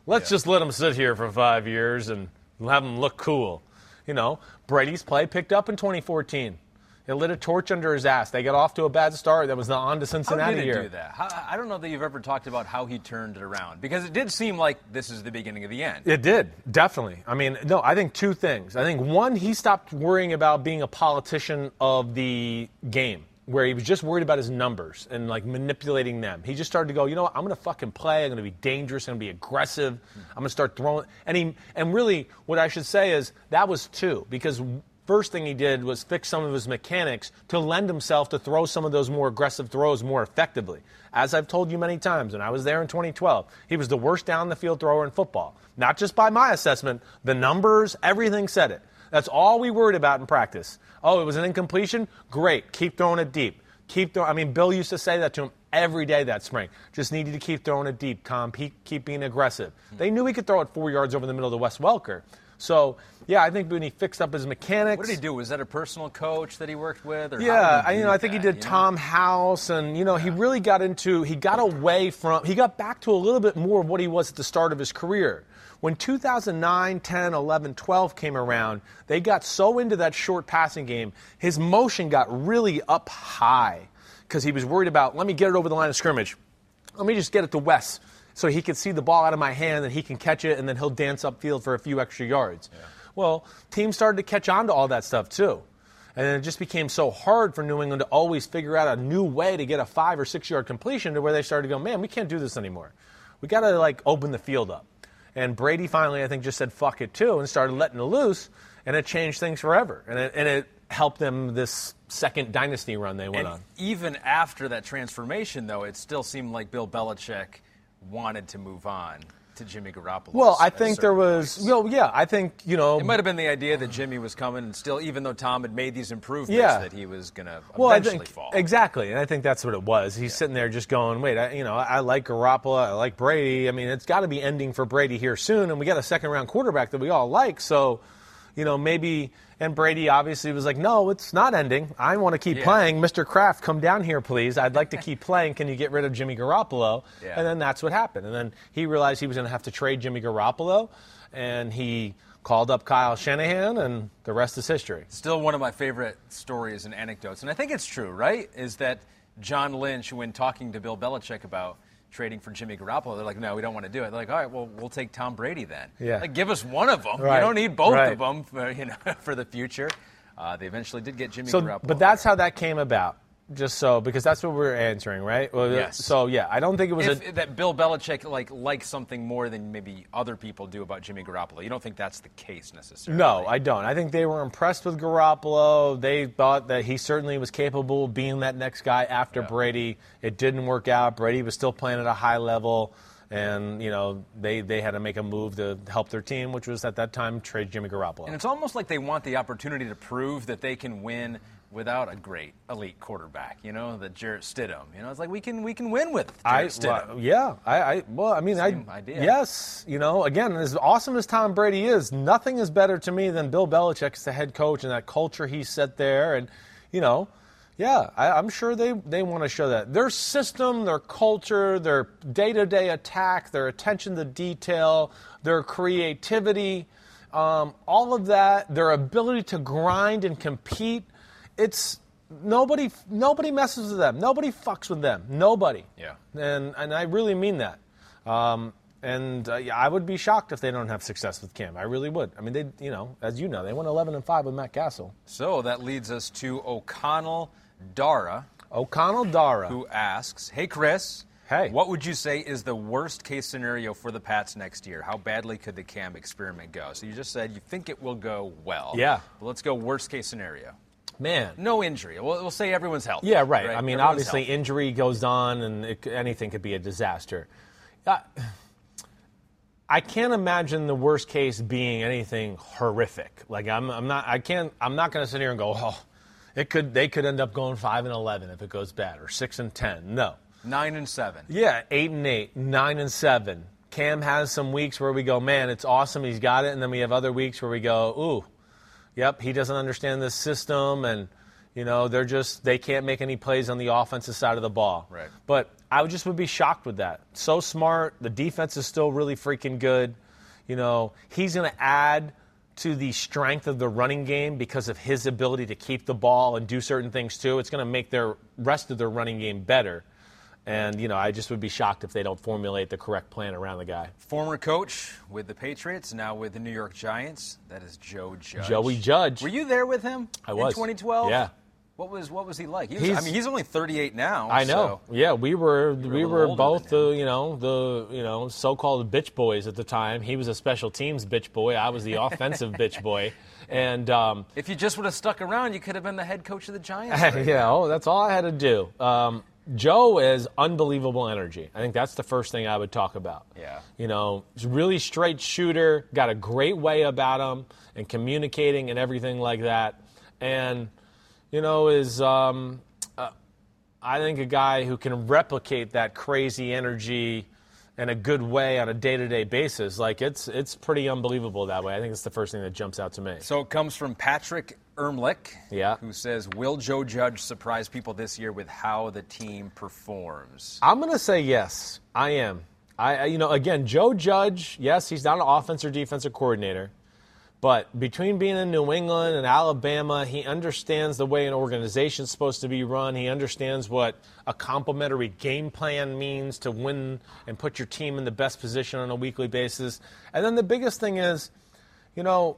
Speaker 3: let's just let him sit here for five years and have him look cool. You know, Brady's play picked up in 2014. It lit a torch under his ass. They got off to a bad start. That was not on to Cincinnati
Speaker 4: How did
Speaker 3: here.
Speaker 4: do that? How, I don't know that you've ever talked about how he turned it around because it did seem like this is the beginning of the end.
Speaker 3: It did, definitely. I mean, no, I think two things. I think one, he stopped worrying about being a politician of the game, where he was just worried about his numbers and like manipulating them. He just started to go, you know what, I'm gonna fucking play, I'm gonna be dangerous, I'm gonna be aggressive, I'm gonna start throwing and he and really what I should say is that was two, because first thing he did was fix some of his mechanics to lend himself to throw some of those more aggressive throws more effectively. As I've told you many times, when I was there in 2012, he was the worst down the field thrower in football. Not just by my assessment, the numbers, everything said it. That's all we worried about in practice. Oh, it was an incompletion? Great. Keep throwing it deep. Keep throwing. I mean, Bill used to say that to him every day that spring. Just needed to keep throwing it deep, Tom. Keep, keep being aggressive. Hmm. They knew he could throw it four yards over the middle of the Wes Welker. So, yeah, I think when he fixed up his mechanics.
Speaker 4: What did he do? Was that a personal coach that he worked with? Or
Speaker 3: Yeah, I, you know, I think he did
Speaker 4: you know?
Speaker 3: Tom House, and you know, he really got into, he got away from, he got back to a little bit more of what he was at the start of his career. When 2009, 10, 11, 12 came around, they got so into that short passing game, his motion got really up high because he was worried about, let me get it over the line of scrimmage. Let me just get it to Wes so he can see the ball out of my hand and he can catch it and then he'll dance upfield for a few extra yards. Well, teams started to catch on to all that stuff too. And then it just became so hard for New England to always figure out a new way to get a five or six yard completion to where they started to go, man, we can't do this anymore. We got to like open the field up. And Brady finally, I think, just said fuck it too and started letting it loose, and it changed things forever. And it, and it helped them this second dynasty run they went
Speaker 4: And
Speaker 3: on.
Speaker 4: even after that transformation, though, it still seemed like Bill Belichick wanted to move on to Jimmy Garoppolo.
Speaker 3: Well, I think there was,
Speaker 4: point.
Speaker 3: well, yeah, I think, you know.
Speaker 4: It might have been the idea that Jimmy was coming, and still, even though Tom had made these improvements,
Speaker 3: Yeah.
Speaker 4: that he was going to
Speaker 3: Well, I
Speaker 4: eventually
Speaker 3: think
Speaker 4: fall.
Speaker 3: exactly, and I think that's what it was. He's sitting there just going, "Wait, I, you know, I like Garoppolo, I like Brady. I mean, it's got to be ending for Brady here soon, and we got a second round quarterback that we all like. So, you know, maybe." And Brady obviously was like, "No, it's not ending. I want to keep
Speaker 4: Yeah.
Speaker 3: playing. Mr. Kraft, come down here, please. I'd like to keep playing. Can you get rid of Jimmy Garoppolo?"
Speaker 4: Yeah.
Speaker 3: And then that's what happened. And then he realized he was going to have to trade Jimmy Garoppolo, and he called up Kyle Shanahan, and the rest is history.
Speaker 4: Still one of my favorite stories and anecdotes, and I think it's true, right? Is that John Lynch, when talking to Bill Belichick about trading for Jimmy Garoppolo. They're like, no, we don't want to do it. They're like, all right, well, we'll take Tom Brady then.
Speaker 3: Yeah.
Speaker 4: Like, give us one of them.
Speaker 3: Right.
Speaker 4: You don't need both
Speaker 3: Right.
Speaker 4: of them, for, you know, for the future. Uh, they eventually did get Jimmy
Speaker 3: So,
Speaker 4: Garoppolo.
Speaker 3: but that's how that came about. Just so because that's what we're answering, right? Well, uh,
Speaker 4: Yes.
Speaker 3: So yeah, I don't think it was
Speaker 4: if,
Speaker 3: a.
Speaker 4: that Bill Belichick like likes something more than maybe other people do about Jimmy Garoppolo. You don't think that's the case necessarily?
Speaker 3: No, I don't. I think they were impressed with Garoppolo. They thought that he certainly was capable of being that next guy after Brady. It didn't work out. Brady was still playing at a high level, and you know they they had to make a move to help their team, which was at that time trade Jimmy Garoppolo.
Speaker 4: And it's almost like they want the opportunity to prove that they can win without a great elite quarterback. You know, the Jarrett Stidham. You know, it's like we can we can win with Jarrett
Speaker 3: I,
Speaker 4: Stidham.
Speaker 3: well, yeah, I, I, well, I mean,
Speaker 4: Same
Speaker 3: I,
Speaker 4: idea.
Speaker 3: yes, you know, again, as awesome as Tom Brady is, nothing is better to me than Bill Belichick as the head coach and that culture he set there, and you know, yeah, I, I'm sure they they want to show that their system, their culture, their day-to-day attack, their attention to detail, their creativity, um, all of that, their ability to grind and compete, it's nobody nobody messes with them. Nobody fucks with them. Nobody.
Speaker 4: Yeah.
Speaker 3: And and I really mean that. Um, and uh, yeah, I would be shocked if they don't have success with Cam. I really would. I mean, they you know, as you know, they went 11 and 5 with Matt Cassel.
Speaker 4: So that leads us to O'Connell Dara,
Speaker 3: O'Connell Dara.
Speaker 4: who asks, "Hey Chris,
Speaker 3: Hey.
Speaker 4: what would you say is the worst case scenario for the Pats next year? How badly could the Cam experiment go?" So you just said you think it will go well.
Speaker 3: Yeah.
Speaker 4: Well, let's go worst case scenario.
Speaker 3: Man.
Speaker 4: No injury. We'll, we'll say everyone's healthy.
Speaker 3: Yeah, right. I mean,
Speaker 4: Everyone's
Speaker 3: obviously,
Speaker 4: healthy.
Speaker 3: injury goes on, and it, anything could be a disaster. Uh, I can't imagine the worst case being anything horrific. Like I'm, I'm not. I can't. I'm not going to sit here and go, oh, it could. They could end up going five and eleven if it goes bad, or six and ten. No.
Speaker 4: nine and seven.
Speaker 3: Yeah, eight and eight, nine and seven. Cam has some weeks where we go, man, it's awesome, he's got it, and then we have other weeks where we go, ooh, yep, he doesn't understand this system, and you know they're just they can't make any plays on the offensive side of the ball.
Speaker 4: Right.
Speaker 3: But I would just would be shocked with that. So smart. The defense is still really freaking good. You know, he's going to add to the strength of the running game because of his ability to keep the ball and do certain things too. It's going to make their rest of their running game better. And you know, I just would be shocked if they don't formulate the correct plan around the guy.
Speaker 4: Former coach with the Patriots, now with the New York Giants. That is Joe Judge.
Speaker 3: Joey Judge.
Speaker 4: Were you there with him?
Speaker 3: I was.
Speaker 4: in 2012.
Speaker 3: Yeah.
Speaker 4: What was what was he like? He was,
Speaker 3: He's-
Speaker 4: I mean, he's only 38 now.
Speaker 3: I know.
Speaker 4: so-
Speaker 3: Yeah, we were we were both the you know the you know so-called bitch boys at the time. He was a special teams bitch boy. I was the offensive bitch boy, and um,
Speaker 4: If you just would have stuck around, you could have been the head coach of the Giants. right
Speaker 3: you know that's all I had to do. Um, Joe is unbelievable energy. I think that's the first thing I would talk about.
Speaker 4: Yeah.
Speaker 3: You know, he's a really straight shooter, got a great way about him and communicating and everything like that. And, you know, is, um, uh, I think, a guy who can replicate that crazy energy in a good way on a day to day basis. Like, it's, it's pretty unbelievable that way. I think it's the first thing that jumps out to me.
Speaker 4: So it comes from Patrick Ermlich,
Speaker 3: Yeah.
Speaker 4: who says, "Will Joe Judge surprise people this year with how the team performs?"
Speaker 3: I'm going to say yes. I am. I, you know, again, Joe Judge, yes, he's not an offense or defensive coordinator, but between being in New England and Alabama, he understands the way an organization's supposed to be run. He understands what a complementary game plan means to win and put your team in the best position on a weekly basis. And then the biggest thing is, you know,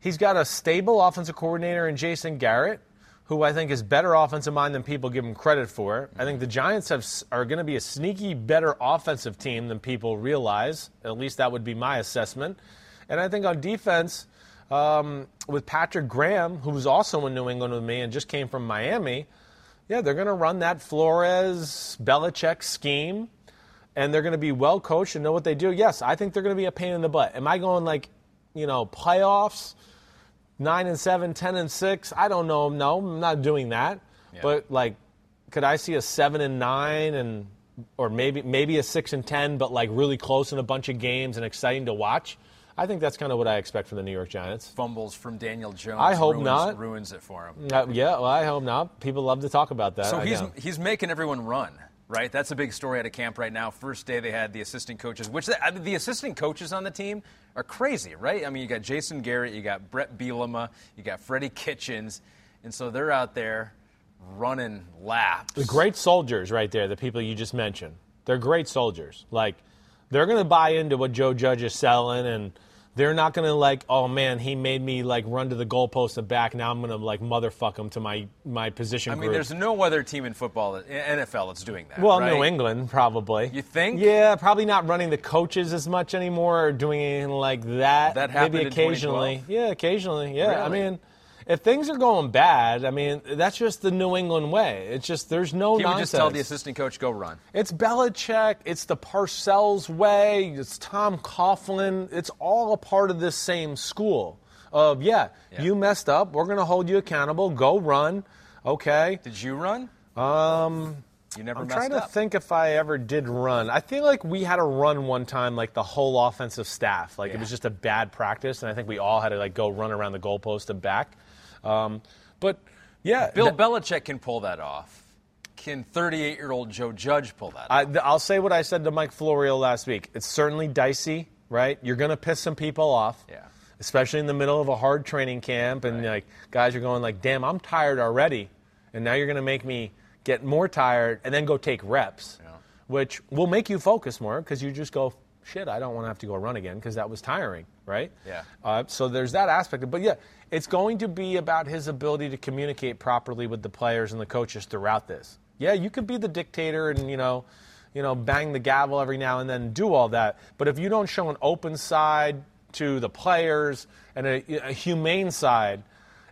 Speaker 3: he's got a stable offensive coordinator in Jason Garrett, who I think is better offensive mind than people give him credit for. I think the Giants have, are going to be a sneaky better offensive team than people realize. At least that would be my assessment. And I think on defense, um, with Patrick Graham, who was also in New England with me and just came from Miami, yeah, they're going to run that Flores Belichick scheme and they're going to be well coached and know what they do. Yes, I think they're going to be a pain in the butt. Am I going like, you know, playoffs, nine and seven, ten and six? I don't know. No, I'm not doing that. But like, could I see a seven and nine and or maybe maybe a six and ten, but like really close in a bunch of games and exciting to watch? I think that's kind of what I expect from the New York Giants.
Speaker 4: Fumbles from Daniel Jones.
Speaker 3: I hope
Speaker 4: ruins,
Speaker 3: not.
Speaker 4: Ruins it for him.
Speaker 3: Uh, yeah, well, I hope not. People love to talk about that.
Speaker 4: So
Speaker 3: I
Speaker 4: he's
Speaker 3: know.
Speaker 4: he's making everyone run, right? That's a big story at a camp right now. First day they had the assistant coaches, which I mean, the assistant coaches on the team are crazy, right? I mean, you got Jason Garrett, you got Brett Bielema, you got Freddie Kitchens, and so they're out there running laps.
Speaker 3: The great soldiers right there, the people you just mentioned. They're great soldiers. Like they're going to buy into what Joe Judge is selling and they're not going to like, oh man, he made me like run to the goalpost and back. Now I'm going to like motherfuck him to my my position
Speaker 4: I mean,
Speaker 3: group.
Speaker 4: there's no other team in football, NFL, that's doing that.
Speaker 3: well,
Speaker 4: right?
Speaker 3: New England probably.
Speaker 4: You think?
Speaker 3: Yeah, probably not running the coaches as much anymore or doing anything like that.
Speaker 4: That happened
Speaker 3: Maybe occasionally.
Speaker 4: 2012?
Speaker 3: Yeah, occasionally. Yeah, I mean. If things are going bad, I mean that's just the New England way. It's just there's no
Speaker 4: He
Speaker 3: nonsense.
Speaker 4: just tell the assistant coach, "Go run."
Speaker 3: It's Belichick. It's the Parcells way. It's Tom Coughlin. It's all a part of this same school. Of yeah,
Speaker 4: Yeah.
Speaker 3: you messed up. We're going to hold you accountable. Go run. Okay.
Speaker 4: Did you run?
Speaker 3: Um,
Speaker 4: You never
Speaker 3: I'm trying to
Speaker 4: up.
Speaker 3: think if I ever did run. I feel like we had a run one time, like the whole offensive staff. Like it was just a bad practice, and I think we all had to like go run around the goalpost and back. Um, but yeah,
Speaker 4: Bill Belichick can pull that off. Can 38-year-old Joe Judge pull that?
Speaker 3: I,
Speaker 4: off?
Speaker 3: I'll say what I said to Mike Florio last week. It's certainly dicey, right? You're going to piss some people off.
Speaker 4: Yeah.
Speaker 3: Especially in the middle of a hard training camp, and like guys are going like, "Damn, I'm tired already," and now you're going to make me get more tired, and then go take reps,
Speaker 4: Yeah.
Speaker 3: which will make you focus more because you just go, "Shit, I don't want to have to go run again because that was tiring," right?
Speaker 4: Yeah.
Speaker 3: Uh, so there's that aspect. of- But yeah, it's going to be about his ability to communicate properly with the players and the coaches throughout this. Yeah, you could be the dictator and you know, you know, bang the gavel every now and then, do all that. But if you don't show an open side to the players and a, a humane side,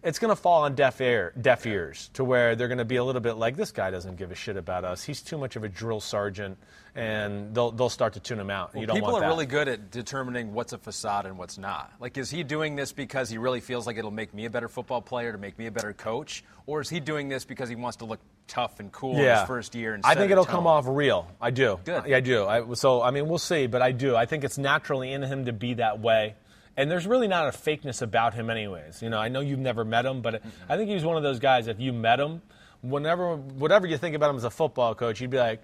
Speaker 3: it's going to fall on deaf ear, deaf ears, to where they're going to be a little bit like this guy doesn't give a shit about us. He's too much of a drill sergeant, and they'll they'll start to tune him out. you don't
Speaker 4: People are
Speaker 3: that.
Speaker 4: really good at determining what's a facade and what's not. Like, is he doing this because he really feels like it'll make me a better football player, to make me a better coach, or is he doing this because he wants to look tough and cool in his first year? And
Speaker 3: I think it'll
Speaker 4: tone?
Speaker 3: come off real. I do.
Speaker 4: Good.
Speaker 3: Yeah, I do. I, so I mean, we'll see, but I do. I think it's naturally in him to be that way. And there's really not a fakeness about him, anyways. You know, I know you've never met him, but I think he's one of those guys. If you met him, whenever, whatever you think about him as a football coach, you'd be like,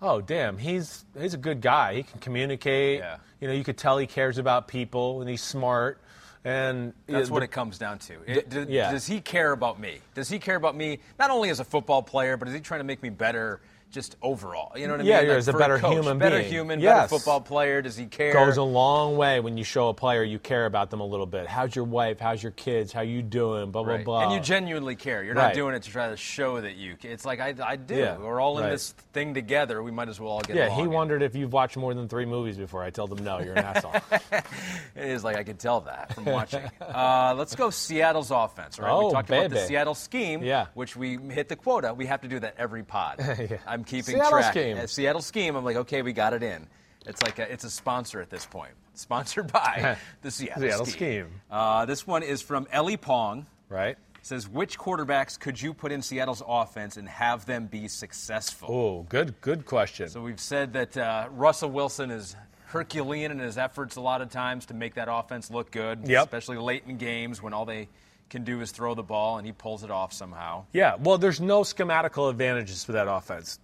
Speaker 3: "Oh, damn, he's he's a good guy. He can communicate.
Speaker 4: Yeah.
Speaker 3: You know, you could tell he cares about people, and he's smart. And
Speaker 4: That's what
Speaker 3: the-
Speaker 4: it comes down to. It-
Speaker 3: D-
Speaker 4: d-
Speaker 3: yeah.
Speaker 4: Does he care about me? Does he care about me not only as a football player, but is he trying to make me better just overall? You know what I
Speaker 3: Yeah,
Speaker 4: mean?
Speaker 3: you're
Speaker 4: Like
Speaker 3: as a better
Speaker 4: coach,
Speaker 3: human
Speaker 4: better
Speaker 3: being.
Speaker 4: human,
Speaker 3: Yes.
Speaker 4: better football player. Does he care?
Speaker 3: goes a long way when you show a player you care about them a little bit. How's your wife? How's your kids? How you doing? Blah blah
Speaker 4: Right.
Speaker 3: blah.
Speaker 4: And you genuinely care. You're
Speaker 3: Right.
Speaker 4: not doing it to try to show that you. It's like I, I do.
Speaker 3: Yeah,
Speaker 4: We're all in
Speaker 3: right.
Speaker 4: this thing together. We might as well all get
Speaker 3: yeah, he wondered if you've watched more than three movies before. I told him no, you're an asshole.
Speaker 4: It is like I could tell that from watching. uh, let's go Seattle's offense. Right?
Speaker 3: Oh,
Speaker 4: we talked about the. Seattle scheme,
Speaker 3: Yeah.
Speaker 4: which we hit the quota. We have to do that every pod. I'm keeping
Speaker 3: Seattle
Speaker 4: track.
Speaker 3: scheme.
Speaker 4: Uh, Seattle scheme. I'm like, okay, we got it in. It's like a, it's a sponsor at this point. Sponsored by the Seattle,
Speaker 3: Seattle
Speaker 4: scheme.
Speaker 3: scheme.
Speaker 4: Uh, this one is from Ellie Pong.
Speaker 3: right?
Speaker 4: Says, which quarterbacks could you put in Seattle's offense and have them be successful?
Speaker 3: Oh, good, good question.
Speaker 4: So we've said that uh, Russell Wilson is Herculean in his efforts a lot of times to make that offense look good,
Speaker 3: Yep.
Speaker 4: especially late in games when all they can do is throw the ball and he pulls it off somehow.
Speaker 3: yeah, well, there's no schematical advantages for that offense.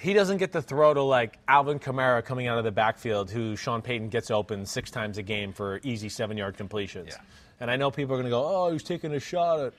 Speaker 3: He doesn't get the throw to like Alvin Kamara coming out of the backfield, who Sean Payton gets open six times a game for easy seven-yard completions.
Speaker 4: Yeah.
Speaker 3: And I know people are going to go, "Oh, he's taking a shot at."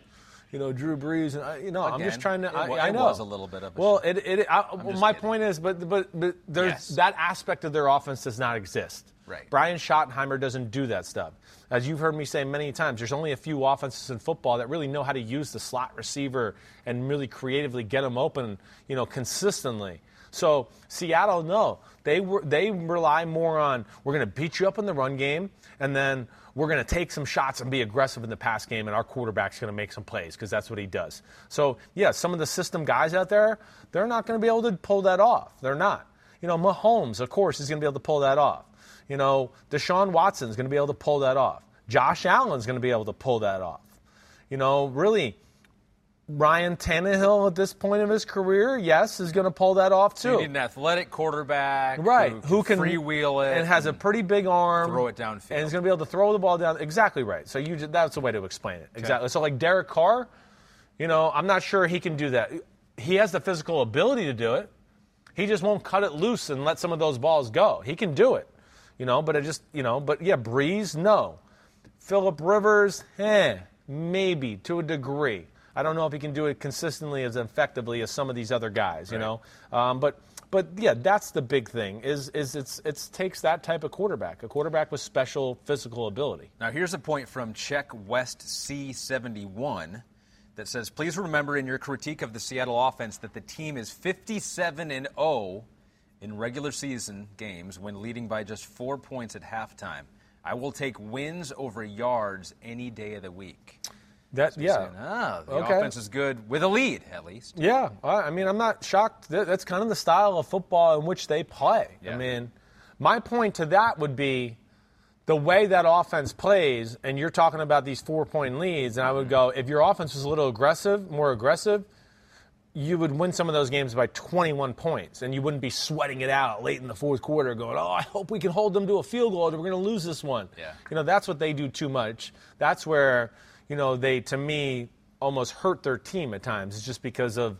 Speaker 3: You know Drew Brees, and I, you know I'm just trying to.
Speaker 4: it
Speaker 3: I, I
Speaker 4: it
Speaker 3: know
Speaker 4: was a little bit of a
Speaker 3: Well, it, it, I, well, my
Speaker 4: kidding.
Speaker 3: point is, but but but there's
Speaker 4: Yes.
Speaker 3: that aspect of their offense does not exist.
Speaker 4: Right.
Speaker 3: Brian Schottenheimer doesn't do that stuff. As you've heard me say many times, there's only a few offenses in football that really know how to use the slot receiver and really creatively get them open, you know, consistently. So Seattle, no, they were they rely more on we're going to beat you up in the run game, and then we're going to take some shots and be aggressive in the pass game, and our quarterback's going to make some plays because that's what he does. So yeah, some of the system guys out there, they're not going to be able to pull that off. They're not. You know, Mahomes, of course, is going to be able to pull that off. You know, Deshaun Watson's going to be able to pull that off. Josh Allen's going to be able to pull that off. You know, really, Ryan Tannehill at this point of his career, yes, is going to pull that off too.
Speaker 4: You need an athletic quarterback,
Speaker 3: right?
Speaker 4: Who can, freewheel it
Speaker 3: and has a pretty big arm,
Speaker 4: throw it downfield.
Speaker 3: and is going to be able to throw the ball down. Exactly right. So you that's the way to explain it. Exactly. So like Derek Carr, you know, I'm not sure he can do that. He has the physical ability to do it. He just won't cut it loose and let some of those balls go. He can do it, you know. But it just, you know, but yeah, Brees, no. Philip Rivers, eh, maybe to a degree. I don't know if he can do it consistently as effectively as some of these other guys, you
Speaker 4: Right.
Speaker 3: know. Um, but but yeah, that's the big thing. Is is it's it takes that type of quarterback, a quarterback with special physical ability.
Speaker 4: Now, here's a point from Czech West C71 that says, "Please remember in your critique of the Seattle offense that the team is 57 and 0 in regular season games when leading by just four points at halftime. I will take wins over yards any day of the week."
Speaker 3: That yeah.
Speaker 4: Saying, ah, the
Speaker 3: Okay.
Speaker 4: offense is good with a lead, at least.
Speaker 3: Yeah, I I mean, I'm not shocked. That's kind of the style of football in which they play.
Speaker 4: Yeah.
Speaker 3: I mean, my point to that would be the way that offense plays, and you're talking about these four point leads, and I would go, if your offense was a little aggressive, more aggressive, you would win some of those games by 21 points, and you wouldn't be sweating it out late in the fourth quarter, going, "Oh, I hope we can hold them to a field goal, or we're going to lose this one."
Speaker 4: Yeah.
Speaker 3: You know, that's what they do too much. That's where, you know, they to me almost hurt their team at times. It's just because of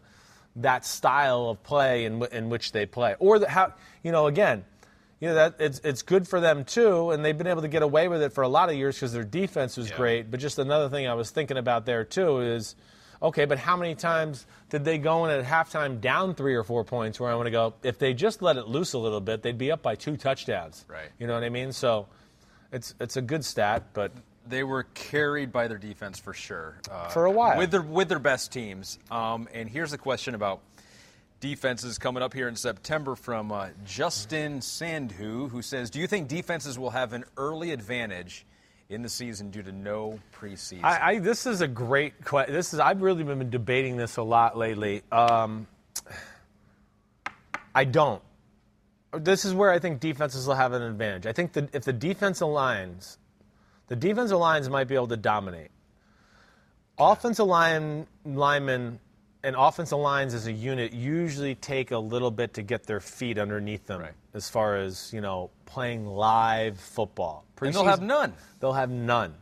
Speaker 3: that style of play in, in which they play, or the, how, you know, again. You know that it's it's good for them too, and they've been able to get away with it for a lot of years because their defense was great. But just another thing I was thinking about there too is, okay, but how many times did they go in at halftime down three or four points? Where I want to go, if they just let it loose a little bit, they'd be up by two touchdowns.
Speaker 4: Right.
Speaker 3: You know what I mean? So, it's it's a good stat, but
Speaker 4: They were carried by their defense for sure. Uh,
Speaker 3: For a while.
Speaker 4: With their, with their best teams. Um, and here's a question about defenses coming up here in September from uh, Justin Sandhu, who says Do you think defenses will have an early advantage in the season due to no preseason?
Speaker 3: I, I this is a great question. This is I've really been debating this a lot lately. Um, I don't. This is where I think defenses will have an advantage. I think that if the defense lines, the defensive lines might be able to dominate. Offensive line linemen and offensive lines as a unit usually take a little bit to get their feet underneath them
Speaker 4: Right.
Speaker 3: as far as you know playing live football.
Speaker 4: and they'll have none.
Speaker 3: They'll have none.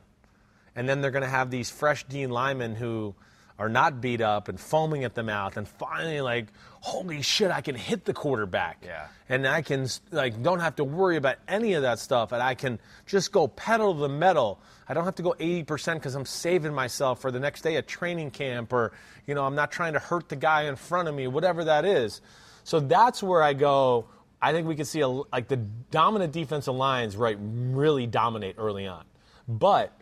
Speaker 3: And then they're going to have these fresh Dean linemen who are not beat up and foaming at the mouth and finally like, holy shit, I can hit the quarterback.
Speaker 4: Yeah.
Speaker 3: And I can like don't have to worry about any of that stuff and I can just go pedal to the metal. I don't have to go 80% because I'm saving myself for the next day at training camp or, you know, I'm not trying to hurt the guy in front of me, whatever that is. So that's where I go. I think we could see a, like the dominant defensive lines, right, really dominate early on. But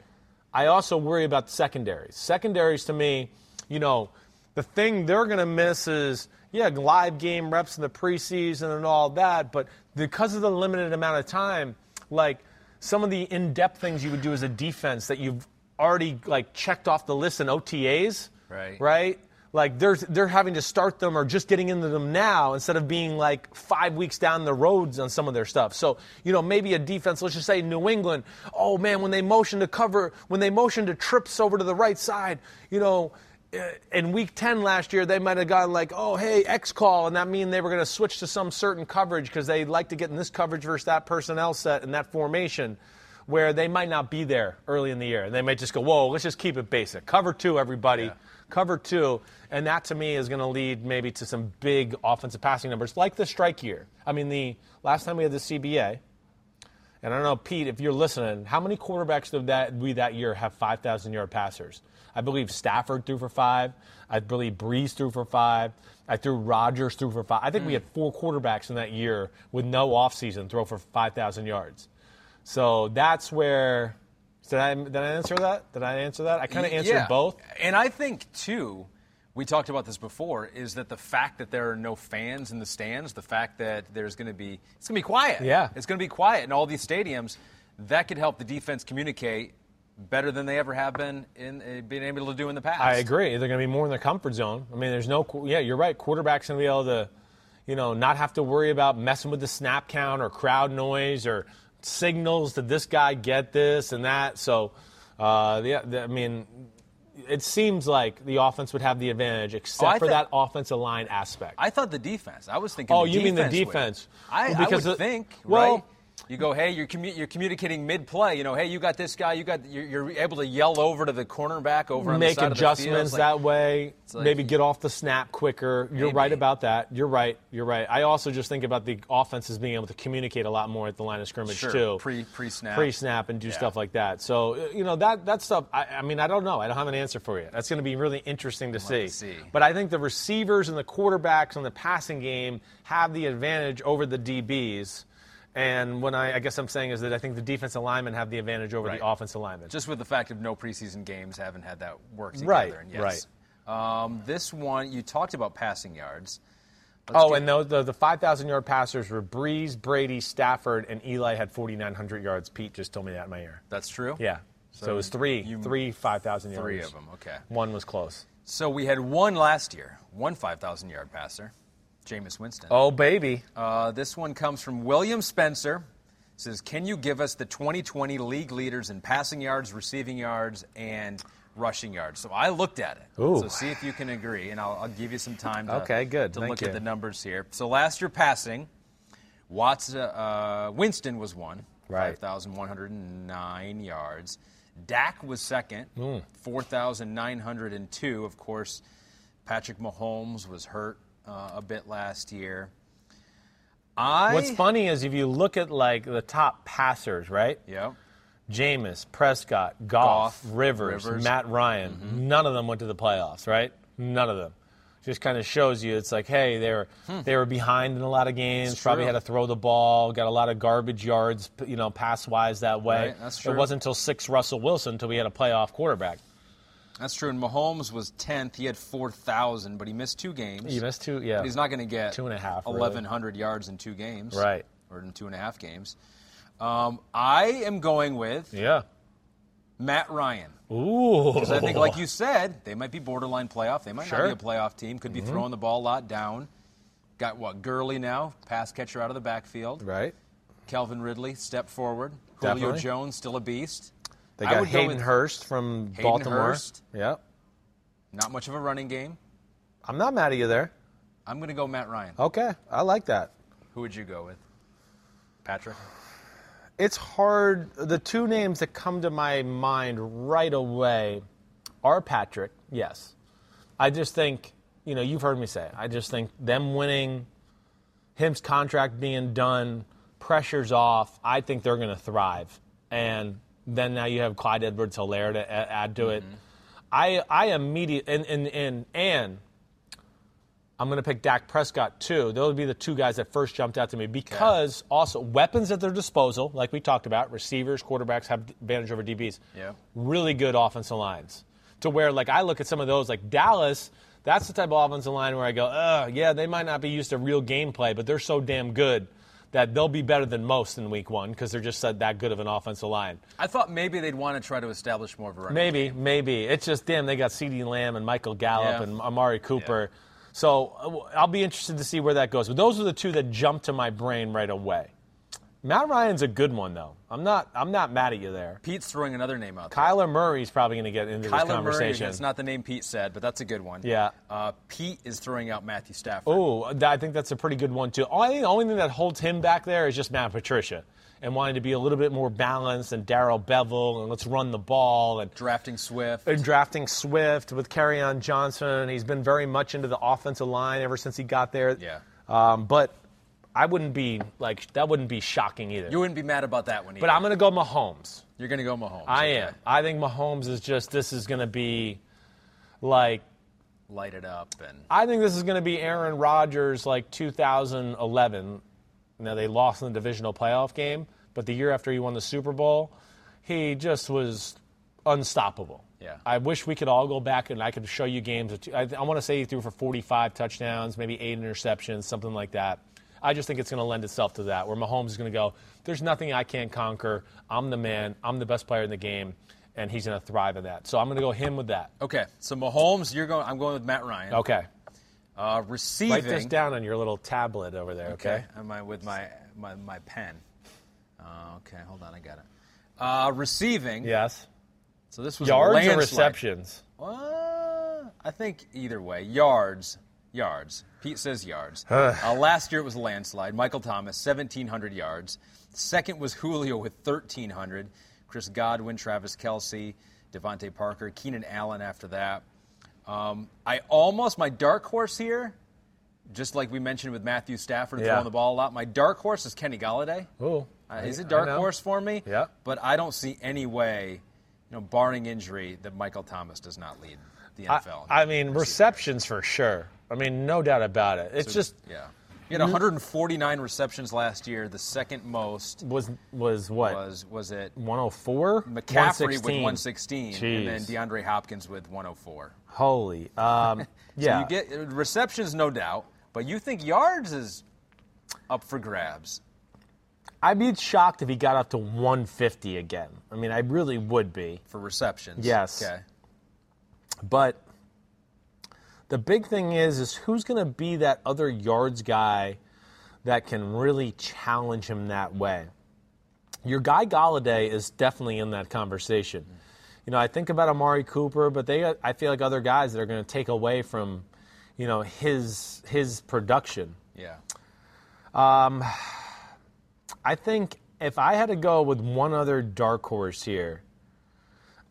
Speaker 3: I also worry about the secondaries. Secondaries to me, you know, the thing they're going to miss is, yeah, live game reps in the preseason and all that, but because of the limited amount of time, like some of the in-depth things you would do as a defense that you've already like checked off the list in OTAs,
Speaker 4: Right.
Speaker 3: Right? Like they're they're having to start them or just getting into them now instead of being like five weeks down the roads on some of their stuff. So you know maybe a defense, let's just say New England. Oh man, when they motion to cover, when they motion to trips over to the right side, you know. Uh, In week 10 last year, they might have gone like, oh, hey, X call, and that mean they were going to switch to some certain coverage because they like to get in this coverage versus that personnel set and that formation where they might not be there early in the year. And they might just go, whoa, let's just keep it basic. Cover two, everybody. Cover two. And that to me is going to lead maybe to some big offensive passing numbers like the strike year. I mean, the last time we had the CBA, and I don't know, Pete, if you're listening, how many quarterbacks did that we that year have 5,000 yard passers? I believe Stafford threw for five. I believe Brees threw for five. I threw Rodgers threw for five. I think we had four quarterbacks in that year with no offseason throw for 5,000 yards. So that's where. Did I, did I answer that? Did I answer that? I kind of answered
Speaker 4: Yeah.
Speaker 3: both.
Speaker 4: And I think, too, we talked about this before, is that the fact that there are no fans in the stands, the fact that there's going to be, it's going to be quiet.
Speaker 3: Yeah.
Speaker 4: It's going to be quiet in all these stadiums. That could help the defense communicate better than they ever have been in uh, being able to do in the past.
Speaker 3: I agree. They're going to be more in their comfort zone. I mean, there's no, yeah, you're right. Quarterback's going to be able to, you know, not have to worry about messing with the snap count or crowd noise or signals. Did this guy get this and that? So, uh, the, I mean, it seems like the offense would have the advantage, except
Speaker 4: Oh,
Speaker 3: for
Speaker 4: thi-
Speaker 3: that offensive line aspect.
Speaker 4: I thought the defense. I was thinking.
Speaker 3: Oh,
Speaker 4: the
Speaker 3: you mean the
Speaker 4: defense would. I,
Speaker 3: Well,
Speaker 4: I
Speaker 3: because
Speaker 4: would
Speaker 3: the-
Speaker 4: think.
Speaker 3: well,
Speaker 4: right? You go, hey, you're, commu- you're communicating mid-play. You know, hey, you got this guy. You got you're, you're able to yell over to the cornerback over on the
Speaker 3: make
Speaker 4: side
Speaker 3: adjustments
Speaker 4: of the field. Like-
Speaker 3: that way.
Speaker 4: like-
Speaker 3: maybe get off the snap quicker. You're right about that. You're right. You're right. I also just think about the offenses being able to communicate a lot more at the line of scrimmage
Speaker 4: Sure.
Speaker 3: too.
Speaker 4: Pre- pre-snap.
Speaker 3: pre-snap, and do
Speaker 4: Yeah.
Speaker 3: stuff like that. So uh, you know that that stuff. I, I mean, I don't know. I don't have an answer for you. That's going to be really interesting to see.
Speaker 4: to see.
Speaker 3: But I think the receivers and the quarterbacks on the passing game have the advantage over the DBs. And when I, I guess I'm saying is that I think the defensive linemen have the advantage over
Speaker 4: Right.
Speaker 3: the offensive linemen.
Speaker 4: just with the fact of no preseason games, haven't had that work together.
Speaker 3: Right,
Speaker 4: And yes. Um, this one, you talked about passing yards. Let's
Speaker 3: Oh, and those, the, the 5,000 yard passers were Brees, Brady, Stafford, and Eli had 4,900 yards. Pete just told me that in my ear.
Speaker 4: that's true.
Speaker 3: Yeah. So, it was three,
Speaker 4: you-
Speaker 3: three 5,000 yards.
Speaker 4: Three of them. Okay.
Speaker 3: One was close.
Speaker 4: So we had one last year, one 5,000 yard passer, Jameis Winston.
Speaker 3: Oh, baby.
Speaker 4: Uh, this one comes from William Spencer. Says, can you give us the 2020 league leaders in passing yards, receiving yards, and rushing yards? So I looked at it.
Speaker 3: Ooh.
Speaker 4: So see if you can agree, and I'll, I'll give you some time to,
Speaker 3: Okay, good.
Speaker 4: to
Speaker 3: Thank
Speaker 4: look
Speaker 3: you.
Speaker 4: at the numbers here. So last year passing, Watts, uh, uh, Winston was one,
Speaker 3: Right.
Speaker 4: 5,109 yards. Dak was second,
Speaker 3: Hmm.
Speaker 4: 4,902. Of course, Patrick Mahomes was hurt uh, a bit last year. I
Speaker 3: What's funny is if you look at like the top passers, right?
Speaker 4: Yep.
Speaker 3: Jameis, Prescott, Goff,
Speaker 4: Goff,
Speaker 3: Rivers,
Speaker 4: Rivers. Mm-hmm.
Speaker 3: Matt Ryan. None of them went to the playoffs, right? None of them. Just kind of shows you it's like, hey, they were they were behind in a lot of games.
Speaker 4: It's
Speaker 3: Probably
Speaker 4: Hmm. true.
Speaker 3: had to throw the ball. Got a lot of garbage yards, you know, pass wise that way.
Speaker 4: Right, that's
Speaker 3: It wasn't until six Russell Wilson until we had a playoff quarterback.
Speaker 4: That's true. And Mahomes was 10th. He had 4,000, but he missed two games.
Speaker 3: He missed two, yeah.
Speaker 4: But he's not going to get
Speaker 3: Two and a half, really.
Speaker 4: 1,100 yards in two games.
Speaker 3: Right.
Speaker 4: Or in two and a half games. Um, I am going with
Speaker 3: Yeah.
Speaker 4: Matt Ryan.
Speaker 3: Ooh.
Speaker 4: Because I think, like you said, they might be borderline playoff. They might
Speaker 3: Sure. Mm-hmm.
Speaker 4: not be a playoff team. Could be throwing the ball a lot down. Got what? Gurley now, pass catcher out of the backfield.
Speaker 3: right.
Speaker 4: Calvin Ridley, step forward. Julio
Speaker 3: Definitely.
Speaker 4: Jones, still a beast.
Speaker 3: They got Hayden Hurst from
Speaker 4: Hayden
Speaker 3: Baltimore.
Speaker 4: Hurst.
Speaker 3: Yep.
Speaker 4: Not much of a running game.
Speaker 3: I'm not mad at you there.
Speaker 4: I'm going to go Matt Ryan.
Speaker 3: Okay, I like that.
Speaker 4: Who would you go with? Patrick?
Speaker 3: It's hard. The two names that come to my mind right away are Patrick, yes. I just think, you know, you've heard me say, it. I just think them winning, him's contract being done, pressure's off, I think they're going to thrive. And then now you have Clyde Edwards Helaire to a- add to it. I, I immediately, and, and, and, and I'm going to pick Dak Prescott too. Those would be the two guys that first jumped out to me because also weapons at their disposal, like we talked about, receivers, quarterbacks have advantage over DBs.
Speaker 4: Yeah.
Speaker 3: Really good offensive lines. To where like I look at some of those like Dallas, that's the type of offensive line where I go, uh, yeah, they might not be used to real gameplay, but they're so damn good that they'll be better than most in week one because they're just that good of an offensive line.
Speaker 4: I thought maybe they'd want to try to establish more of a running
Speaker 3: Maybe,
Speaker 4: game.
Speaker 3: maybe. It's just damn. They got CeeDee Lamb and Michael Gallup
Speaker 4: Yeah.
Speaker 3: and Amari Cooper. So uh, I'll be interested to see where that goes. But those are the two that jump to my brain right away. Matt Ryan's a good one though. I'm not. I'm not mad at you there.
Speaker 4: Pete's throwing another name out there.
Speaker 3: Kyler Murray's probably going to get into this
Speaker 4: Kyler Murray,
Speaker 3: conversation.
Speaker 4: that's not the name Pete said, but that's a good one.
Speaker 3: Yeah.
Speaker 4: Uh, Pete is throwing out Matthew Stafford.
Speaker 3: Oh, I think that's a pretty good one too. I think the only thing that holds him back there is just Matt Patricia and wanting to be a little bit more balanced and Darrell Bevell and let's run the ball and
Speaker 4: Drafting Swift.
Speaker 3: and drafting Swift with on Johnson. He's been very much into the offensive line ever since he got there.
Speaker 4: Yeah.
Speaker 3: Um, but I wouldn't be like that. Wouldn't be shocking either.
Speaker 4: You wouldn't be mad about that one either.
Speaker 3: but I'm going to go Mahomes.
Speaker 4: You're going to go Mahomes.
Speaker 3: I
Speaker 4: okay.
Speaker 3: am. I think Mahomes is just. This is going to be like.
Speaker 4: Light it up and
Speaker 3: I think this is going to be Aaron Rodgers like 2011. Now they lost in the divisional playoff game, but the year after he won the Super Bowl, he just was unstoppable.
Speaker 4: Yeah.
Speaker 3: I wish we could all go back and I could show you games. Of two, I, I want to say he threw for 45 touchdowns, maybe eight interceptions, something like that. I just think it's going to lend itself to that, where Mahomes is going to go, there's nothing I can't conquer. I'm the man. I'm the best player in the game, and he's going to thrive in that. So I'm going to go him with that.
Speaker 4: okay. So Mahomes, you're going. I'm going with Matt Ryan.
Speaker 3: Okay.
Speaker 4: Uh, receiving.
Speaker 3: Write this down on your little tablet over there, okay?
Speaker 4: Okay. Am I with my my, my pen? Uh, okay. Hold on. I got it. Uh, receiving.
Speaker 3: Yes.
Speaker 4: So this was
Speaker 3: Yards or receptions?
Speaker 4: Uh, I think either way, yards. Yards. Pete says yards. uh, last year it was a landslide. Michael Thomas, 1,700 yards. Second was Julio with 1,300. Chris Godwin, Travis Kelce, DeVante Parker, Keenan Allen after that. Um, I almost, my dark horse here, just like we mentioned with Matthew Stafford
Speaker 3: Yeah.
Speaker 4: throwing the ball a lot, my dark horse is Kenny Golladay.
Speaker 3: Ooh.
Speaker 4: Uh,
Speaker 3: I-
Speaker 4: it dark horse for me?
Speaker 3: Yeah.
Speaker 4: But I don't see any way, you know, barring injury, that Michael Thomas does not lead the NFL.
Speaker 3: I mean,
Speaker 4: Receiver.
Speaker 3: receptions for sure. I mean, no doubt about it. It's just
Speaker 4: yeah. He had 149 receptions last year. The second most
Speaker 3: was was what
Speaker 4: was was it
Speaker 3: 104?
Speaker 4: McCaffrey with
Speaker 3: 116.
Speaker 4: 116, and then DeAndre Hopkins with 104.
Speaker 3: Holy. Um, yeah.
Speaker 4: So you get uh, receptions, no doubt, but you think yards is up for grabs.
Speaker 3: I'd be shocked if he got up to 150 again. I mean, I really would be.
Speaker 4: for receptions.
Speaker 3: Yes.
Speaker 4: Okay.
Speaker 3: But the big thing is, is who's going to be that other yards guy that can really challenge him that way? Your guy Golladay is definitely in that conversation. You know, I think about Amari Cooper, but they, I feel like other guys that are going to take away from, you know, his his production.
Speaker 4: Yeah.
Speaker 3: Um, I think if I had to go with one other dark horse here,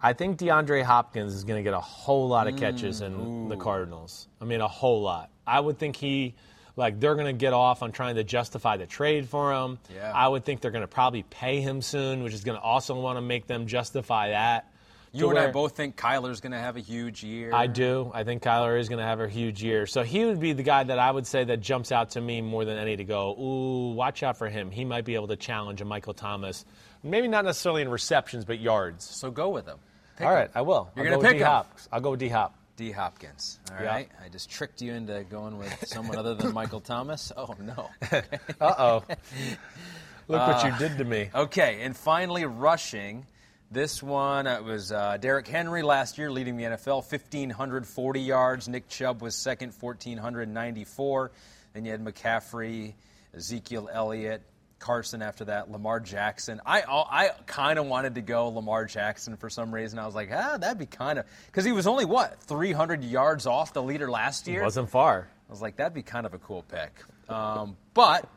Speaker 3: I think DeAndre Hopkins is going to get a whole lot of catches in the Cardinals. I mean, a whole lot. I would think he, like, they're going to get off on trying to justify the trade for him.
Speaker 4: Yeah.
Speaker 3: I would think they're going to probably pay him soon, which is going to also want to make them justify that.
Speaker 4: You and I both think Kyler's going to have a huge year.
Speaker 3: I do. I think Kyler is going to have a huge year. So he would be the guy that I would say that jumps out to me more than any to go, ooh, watch out for him. He might be able to challenge a Michael Thomas. Maybe not necessarily in receptions, but yards.
Speaker 4: So go with him. Pick
Speaker 3: All right. I will.
Speaker 4: You're
Speaker 3: I'll
Speaker 4: gonna
Speaker 3: go with
Speaker 4: pick him.
Speaker 3: I'll go with D Hop.
Speaker 4: D. Hopkins. All
Speaker 3: Yeah.
Speaker 4: right. I just tricked you into going with someone other than Michael Thomas. Oh no.
Speaker 3: Uh oh. Look what you did to me.
Speaker 4: Okay, and finally rushing. This one it was uh, Derrick Henry last year leading the NFL, 1,540 yards. Nick Chubb was second, 1,494. Then you had McCaffrey, Ezekiel Elliott, Carson after that, Lamar Jackson. I I kind of wanted to go Lamar Jackson for some reason. I was like, ah, that'd be kind of because he was only what 300 yards off the leader last year.
Speaker 3: Wasn't far.
Speaker 4: I was like, that'd be kind of a cool pick. Um, but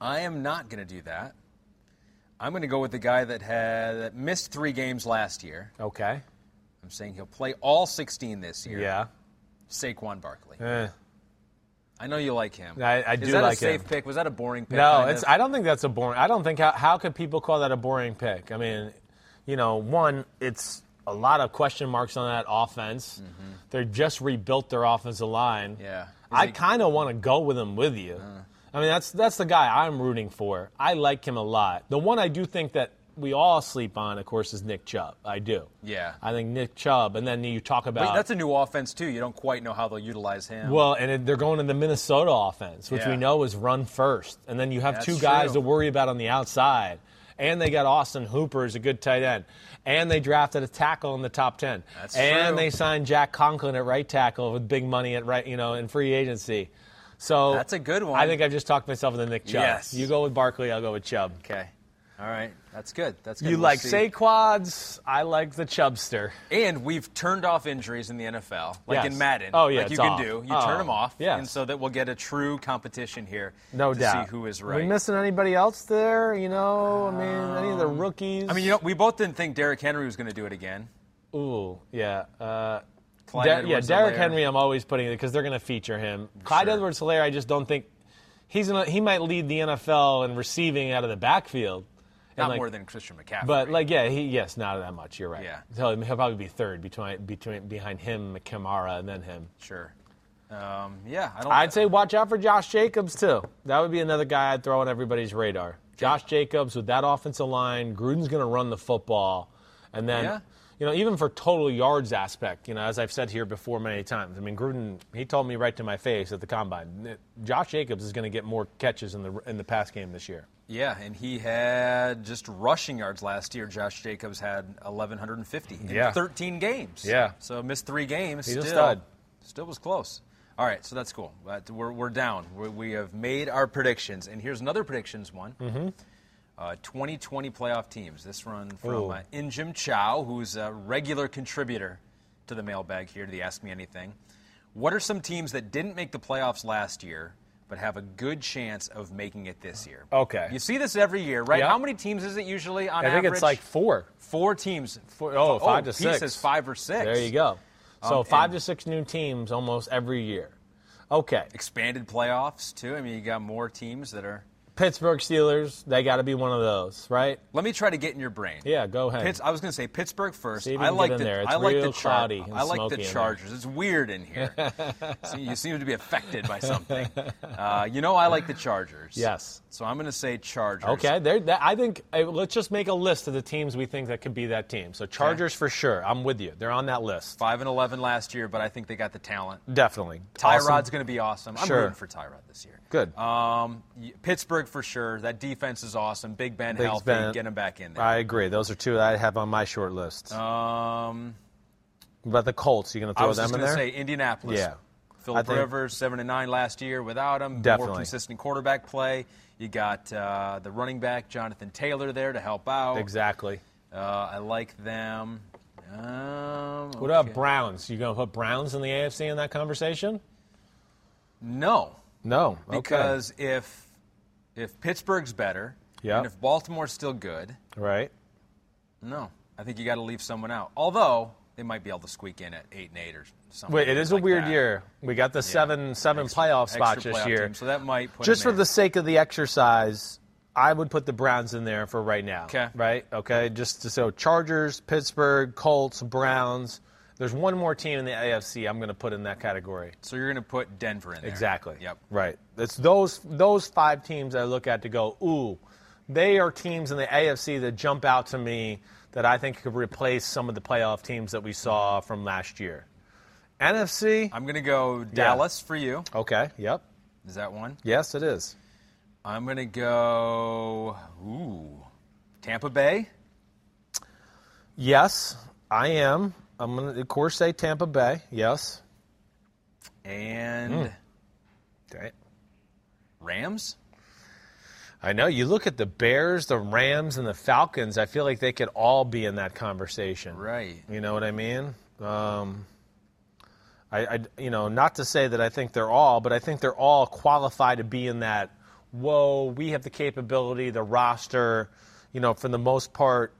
Speaker 4: I am not going to do that. I'm going to go with the guy that had that missed three games last year.
Speaker 3: Okay.
Speaker 4: I'm saying he'll play all 16 this year.
Speaker 3: Yeah.
Speaker 4: Saquon Barkley.
Speaker 3: Eh.
Speaker 4: I know you like him.
Speaker 3: I- I
Speaker 4: Is
Speaker 3: do
Speaker 4: that
Speaker 3: like
Speaker 4: a safe
Speaker 3: him.
Speaker 4: pick? Was that a boring pick?
Speaker 3: No,
Speaker 4: kind
Speaker 3: it's.
Speaker 4: of?
Speaker 3: I don't think that's a boring. I don't think how how could people call that a boring pick? I mean, you know, one, it's a lot of question marks on that offense. They just rebuilt their offensive line.
Speaker 4: Mm-hmm. Yeah. Is
Speaker 3: I
Speaker 4: he-
Speaker 3: kind of want to go with him with you. I mean, that's that's the guy I'm rooting for. I like him a lot. The one I do think that we all sleep on, of course, is Nick Chubb. I do.
Speaker 4: Yeah.
Speaker 3: I think Nick Chubb, and then you talk about
Speaker 4: Wait, that's a new offense too. You don't quite know how they'll utilize him.
Speaker 3: well, and it, they're going to the Minnesota offense, which
Speaker 4: Yeah.
Speaker 3: we know is run first, and then you have
Speaker 4: That's
Speaker 3: two guys
Speaker 4: true.
Speaker 3: to worry about on the outside, and they got Austin Hooper as a good tight end, and they drafted a tackle in the top ten,
Speaker 4: That's
Speaker 3: and
Speaker 4: true.
Speaker 3: they signed Jack Conklin at right tackle with big money at right, you know, in free agency. So
Speaker 4: That's a good one.
Speaker 3: I think I've just talked myself into Nick Chubb.
Speaker 4: Yes.
Speaker 3: You go with Barkley, I'll go with Chubb.
Speaker 4: okay. All right. That's good. That's good.
Speaker 3: You
Speaker 4: We'll
Speaker 3: like
Speaker 4: see.
Speaker 3: Saquads, I like the Chubster.
Speaker 4: And we've turned off injuries in the NFL, like
Speaker 3: Yes.
Speaker 4: in Madden.
Speaker 3: Oh, yeah,
Speaker 4: like you
Speaker 3: it's
Speaker 4: can
Speaker 3: off.
Speaker 4: do. You
Speaker 3: Oh,
Speaker 4: turn them off,
Speaker 3: yes.
Speaker 4: and so that we'll get a true competition here.
Speaker 3: No
Speaker 4: to
Speaker 3: doubt.
Speaker 4: see who is
Speaker 3: Are we missing anybody else there? You know, I mean, any of the rookies?
Speaker 4: I mean, you know, we both didn't think Derrick Henry was going to do it again.
Speaker 3: Ooh, yeah. Uh,
Speaker 4: Clyde
Speaker 3: Der- yeah,
Speaker 4: Edwards-Helaire.
Speaker 3: Derrick Henry, I'm always putting it because they're going to feature him. Clyde
Speaker 4: Sure.
Speaker 3: Edwards Helaire, I just don't think he's gonna, he might lead the NFL in receiving out of the backfield.
Speaker 4: Not
Speaker 3: like-
Speaker 4: more than Christian McCaffrey.
Speaker 3: But like, yeah, he yes, not that much. You're right.
Speaker 4: Yeah.
Speaker 3: he'll, he'll probably be third between between behind him, Kamara, and then him.
Speaker 4: sure. Um, yeah, I don't.
Speaker 3: I'd say watch out for Josh Jacobs too. That would be another guy I'd throw on everybody's radar. Josh Jacobs with that offensive line, Gruden's going to run the football, and then
Speaker 4: Yeah.
Speaker 3: you know even for total yards aspect, you know as I've said here before many times. I mean Gruden, he told me right to my face at the combine, Josh Jacobs is going to get more catches in the in the pass game this year.
Speaker 4: Yeah, and he had just rushing yards last year. Josh Jacobs had 1,150 in
Speaker 3: Yeah.
Speaker 4: 13 games.
Speaker 3: Yeah.
Speaker 4: So missed three games.
Speaker 3: He's
Speaker 4: still. Still was close. All right, so that's cool. But we're, we're down. we we have made our predictions. And here's another predictions one. Mm-hmm. Uh, 2020 playoff teams. This run from uh, Injim Chow, who's a regular contributor to the mailbag here, to the Ask Me Anything. What are some teams that didn't make the playoffs last year but have a good chance of making it this year?
Speaker 3: Okay.
Speaker 4: You see this every year, right?
Speaker 3: Yeah.
Speaker 4: How many teams is it usually on average?
Speaker 3: I think it's like four.
Speaker 4: four teams.
Speaker 3: Four oh, five to
Speaker 4: Pete
Speaker 3: six.
Speaker 4: says five or six.
Speaker 3: There you go. So
Speaker 4: Um,
Speaker 3: five to six new teams almost every year. Okay.
Speaker 4: Expanded playoffs too. I mean, you got more teams that are.
Speaker 3: Pittsburgh Steelers, they got to be one of those, right?
Speaker 4: Let me try to get in your brain.
Speaker 3: Yeah, go ahead.
Speaker 4: Pitts, I was going to say Pittsburgh first.
Speaker 3: See
Speaker 4: I like the
Speaker 3: there. It's
Speaker 4: I like
Speaker 3: real
Speaker 4: the Char- I like the. Chargers. It's weird in here. See, you seem to be affected by something. Uh, you know, I like the Chargers.
Speaker 3: Yes.
Speaker 4: So I'm going to say Chargers.
Speaker 3: Okay, there. I think uh, let's just make a list of the teams we think that could be that team. So Chargers for sure. I'm with you. They're on that list.
Speaker 4: Five and eleven last year, but I think they got the talent.
Speaker 3: Definitely.
Speaker 4: Tyrod's
Speaker 3: Awesome.
Speaker 4: going to be awesome. I'm
Speaker 3: Sure.
Speaker 4: rooting for Tyrod this year.
Speaker 3: Good.
Speaker 4: Um, Pittsburgh for sure. That defense is awesome. Big Ben
Speaker 3: Big
Speaker 4: healthy.
Speaker 3: Ben.
Speaker 4: Get him back in there.
Speaker 3: I agree. Those are two that I have on my short list.
Speaker 4: Um,
Speaker 3: What about the Colts? You going to throw them in there?
Speaker 4: I was going to say Indianapolis.
Speaker 3: Yeah.
Speaker 4: Philip
Speaker 3: think-
Speaker 4: Rivers, seven and nine last year without him.
Speaker 3: Definitely.
Speaker 4: More consistent quarterback play. You got uh, the running back Jonathan Taylor there to help out.
Speaker 3: exactly.
Speaker 4: Uh, I like them. Um,
Speaker 3: What about. Browns? You going to put Browns in the AFC in that conversation?
Speaker 4: No,
Speaker 3: No, okay.
Speaker 4: because if if Pittsburgh's better,
Speaker 3: Yeah.
Speaker 4: and if Baltimore's still good,
Speaker 3: right.
Speaker 4: no, I think you got to leave someone out. Although they might be able to squeak in at eight and eight or something.
Speaker 3: Wait, it is a weird
Speaker 4: that.
Speaker 3: year. We got the seven seven
Speaker 4: Extra-
Speaker 3: playoff spots this year.
Speaker 4: team, so that might put
Speaker 3: Just for
Speaker 4: in.
Speaker 3: the sake of the exercise, I would put the Browns in there for right now.
Speaker 4: Okay.
Speaker 3: Right? Okay. Just to, so Chargers, Pittsburgh, Colts, Browns. There's one more team in the AFC I'm going to put in that category.
Speaker 4: So you're going to put Denver in there.
Speaker 3: Exactly.
Speaker 4: Yep.
Speaker 3: Right. It's those those five teams I look at to go, ooh, they are teams in the AFC that jump out to me that I think could replace some of the playoff teams that we saw from last year. NFC.
Speaker 4: I'm going to go Dallas for you.
Speaker 3: Okay. Yep.
Speaker 4: Is that one?
Speaker 3: Yes, it is.
Speaker 4: I'm going to go. Ooh, Tampa Bay.
Speaker 3: Yes, I am. I'm going to, of course, say Tampa Bay. Yes.
Speaker 4: and
Speaker 3: Okay.
Speaker 4: Rams.
Speaker 3: I know. You look at the Bears, the Rams, and the Falcons. I feel like they could all be in that conversation.
Speaker 4: Right.
Speaker 3: You know what I mean? Um, I, I, you know, not to say that I think they're all, but I think they're all qualified to be in that. Whoa, we have the capability, the roster. You know, for the most part,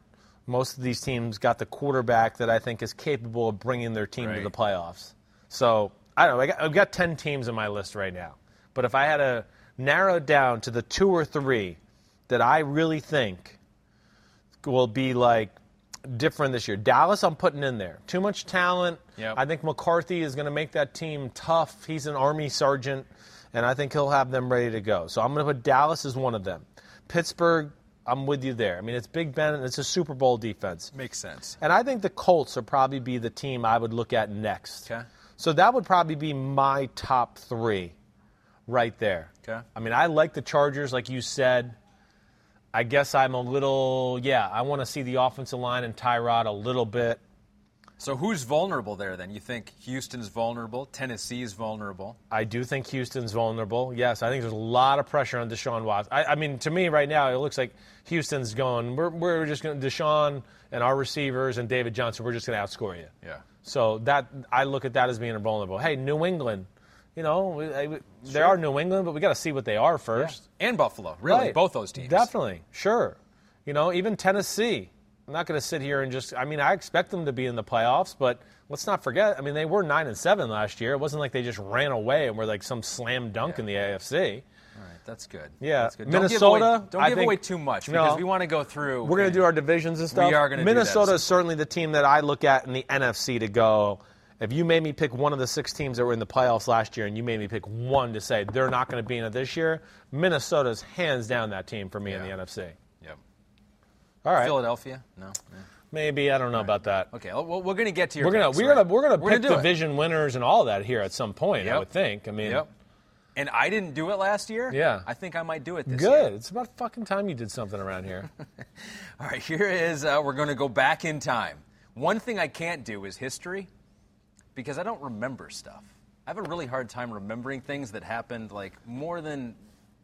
Speaker 3: most of these teams got the quarterback that I think is capable of bringing their team to the playoffs. So I don't know. I got, I've got ten teams in my list right now, but if I had to narrow it down to the two or three that I really think will be like different this year. Dallas, I'm putting in there. Too much talent.
Speaker 4: Yep.
Speaker 3: I think McCarthy is going to make that team tough. He's an Army sergeant, and I think he'll have them ready to go. So I'm going to put Dallas as one of them. Pittsburgh, I'm with you there. I mean, it's Big Ben, and it's a Super Bowl defense.
Speaker 4: Makes sense.
Speaker 3: And I think the Colts will probably be the team I would look at next.
Speaker 4: Okay.
Speaker 3: So that would probably be my top three right there.
Speaker 4: Okay.
Speaker 3: I mean, I like the Chargers, like you said. I guess I'm a little, yeah, I want to see the offensive line and Tyrod a little bit.
Speaker 4: So who's vulnerable there then? You think Houston's vulnerable? Tennessee's vulnerable?
Speaker 3: I do think Houston's vulnerable. Yes, I think there's a lot of pressure on Deshaun Watson. I, I mean, to me right now, it looks like Houston's going, we're, we're just going to, Deshaun and our receivers and David Johnson, we're just going to outscore you.
Speaker 4: Yeah.
Speaker 3: So that I look at that as being vulnerable. Hey, New England, you know, we, I- they are New England, but we got to see what they are first.
Speaker 4: And Buffalo, really,
Speaker 3: Right.
Speaker 4: both those teams.
Speaker 3: Definitely, sure. You know, even Tennessee. I'm not going to sit here and just. I mean, I expect them to be in the playoffs, but let's not forget. I mean, they were nine and seven last year. It wasn't like they just ran away and were like some slam dunk in the AFC.
Speaker 4: All right, that's good.
Speaker 3: Yeah.
Speaker 4: That's good. Don't give
Speaker 3: Minnesota,
Speaker 4: away, don't give
Speaker 3: think-
Speaker 4: away too much
Speaker 3: No.
Speaker 4: because we want to go through.
Speaker 3: We're going to do our divisions and stuff.
Speaker 4: We are that at
Speaker 3: Minnesota is certainly the team that I look at in the NFC to go. If you made me pick one of the six teams that were in the playoffs last year, and you made me pick one to say they're not going to be in it this year, Minnesota's hands down that team for me in the NFC.
Speaker 4: Yep.
Speaker 3: All right,
Speaker 4: Philadelphia? No. Yeah.
Speaker 3: maybe I don't know about that.
Speaker 4: Okay, well, we're going to get to your.
Speaker 3: We're gonna we're
Speaker 4: right?
Speaker 3: gonna we're gonna
Speaker 4: We're
Speaker 3: pick
Speaker 4: it.
Speaker 3: division winners and all that here at some point. I would think. I mean,
Speaker 4: Yep. And I didn't do it last year.
Speaker 3: Yeah.
Speaker 4: I think I might do it this
Speaker 3: good.
Speaker 4: year. Good.
Speaker 3: It's about fucking time you did something around here.
Speaker 4: All right, here is uh, we're going to go back in time. One thing I can't do is history because I don't remember stuff. I have a really hard time remembering things that happened like more than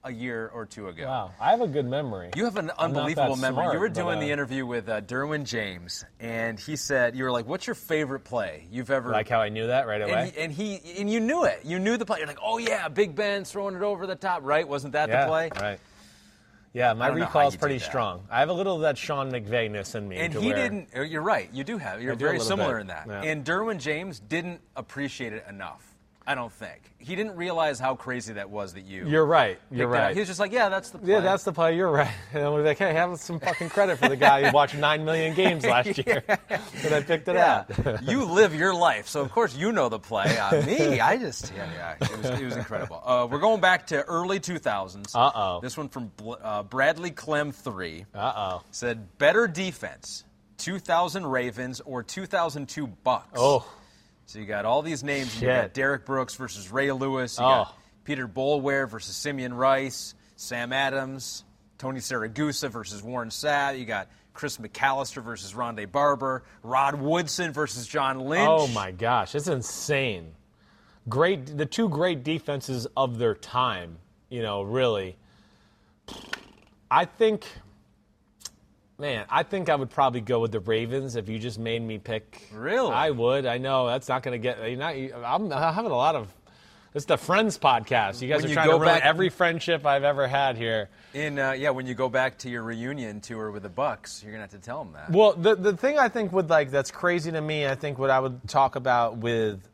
Speaker 4: a year or two ago.
Speaker 3: Wow, I have a good memory.
Speaker 4: You have an unbelievable memory.
Speaker 3: smart,
Speaker 4: you were
Speaker 3: but,
Speaker 4: doing
Speaker 3: uh,
Speaker 4: the interview with uh, Derwin James, and he said you were like, "What's your favorite play you've ever?"
Speaker 3: Like how I knew that right away.
Speaker 4: and he, and he and you knew it. You knew the play. You're like, "Oh yeah, Big Ben's throwing it over the top." Right? Wasn't that
Speaker 3: yeah,
Speaker 4: the play?
Speaker 3: right. Yeah, my
Speaker 4: I don't know how
Speaker 3: recall is pretty strong. I have a little of that Sean McVayness in me.
Speaker 4: And he didn't. uh, You're right. You do have. You're
Speaker 3: do
Speaker 4: very similar
Speaker 3: bit,
Speaker 4: in that.
Speaker 3: yeah.
Speaker 4: And Derwin James didn't appreciate it enough. I don't think he didn't realize how crazy that was that you.
Speaker 3: You're right. You're right.
Speaker 4: He was just like, "Yeah, that's the play."
Speaker 3: Yeah, that's the play. You're right. And I was like, hey, have some fucking credit for the guy who watched nine million games last year, and I picked it
Speaker 4: Yeah,
Speaker 3: out.
Speaker 4: you live your life, so of course you know the play. Uh, me, I just yeah, yeah, it was, it was incredible. Uh, we're going back to early 2000s.
Speaker 3: Uh-oh.
Speaker 4: This one from uh, Bradley Clem three
Speaker 3: Uh oh.
Speaker 4: said better defense, 2000 Ravens or 2002 Bucs.
Speaker 3: Oh,
Speaker 4: So you got all these names. and You got Derrick Brooks versus Ray Lewis. You
Speaker 3: Oh.
Speaker 4: got Peter Boulware versus Simeon Rice. Sam Adams. Tony Siragusa versus Warren Sapp. You got Chris McAlister versus Ronde Barber. Rod Woodson versus John Lynch.
Speaker 3: oh my gosh, it's insane. Great, the two great defenses of their time. You know, really. I think, man, I think I would probably go with the Ravens if you just made me pick.
Speaker 4: Really?
Speaker 3: I would. I know that's not going to get. You're not. I'm having a lot of. It's the Friends podcast. You guys
Speaker 4: When
Speaker 3: are
Speaker 4: you
Speaker 3: trying to ruin every friendship I've ever had here.
Speaker 4: In uh, yeah, when you go back to your reunion tour with the Bucs, you're gonna have to tell them that.
Speaker 3: Well, the the thing I think would like that's crazy to me. I think what I would talk about with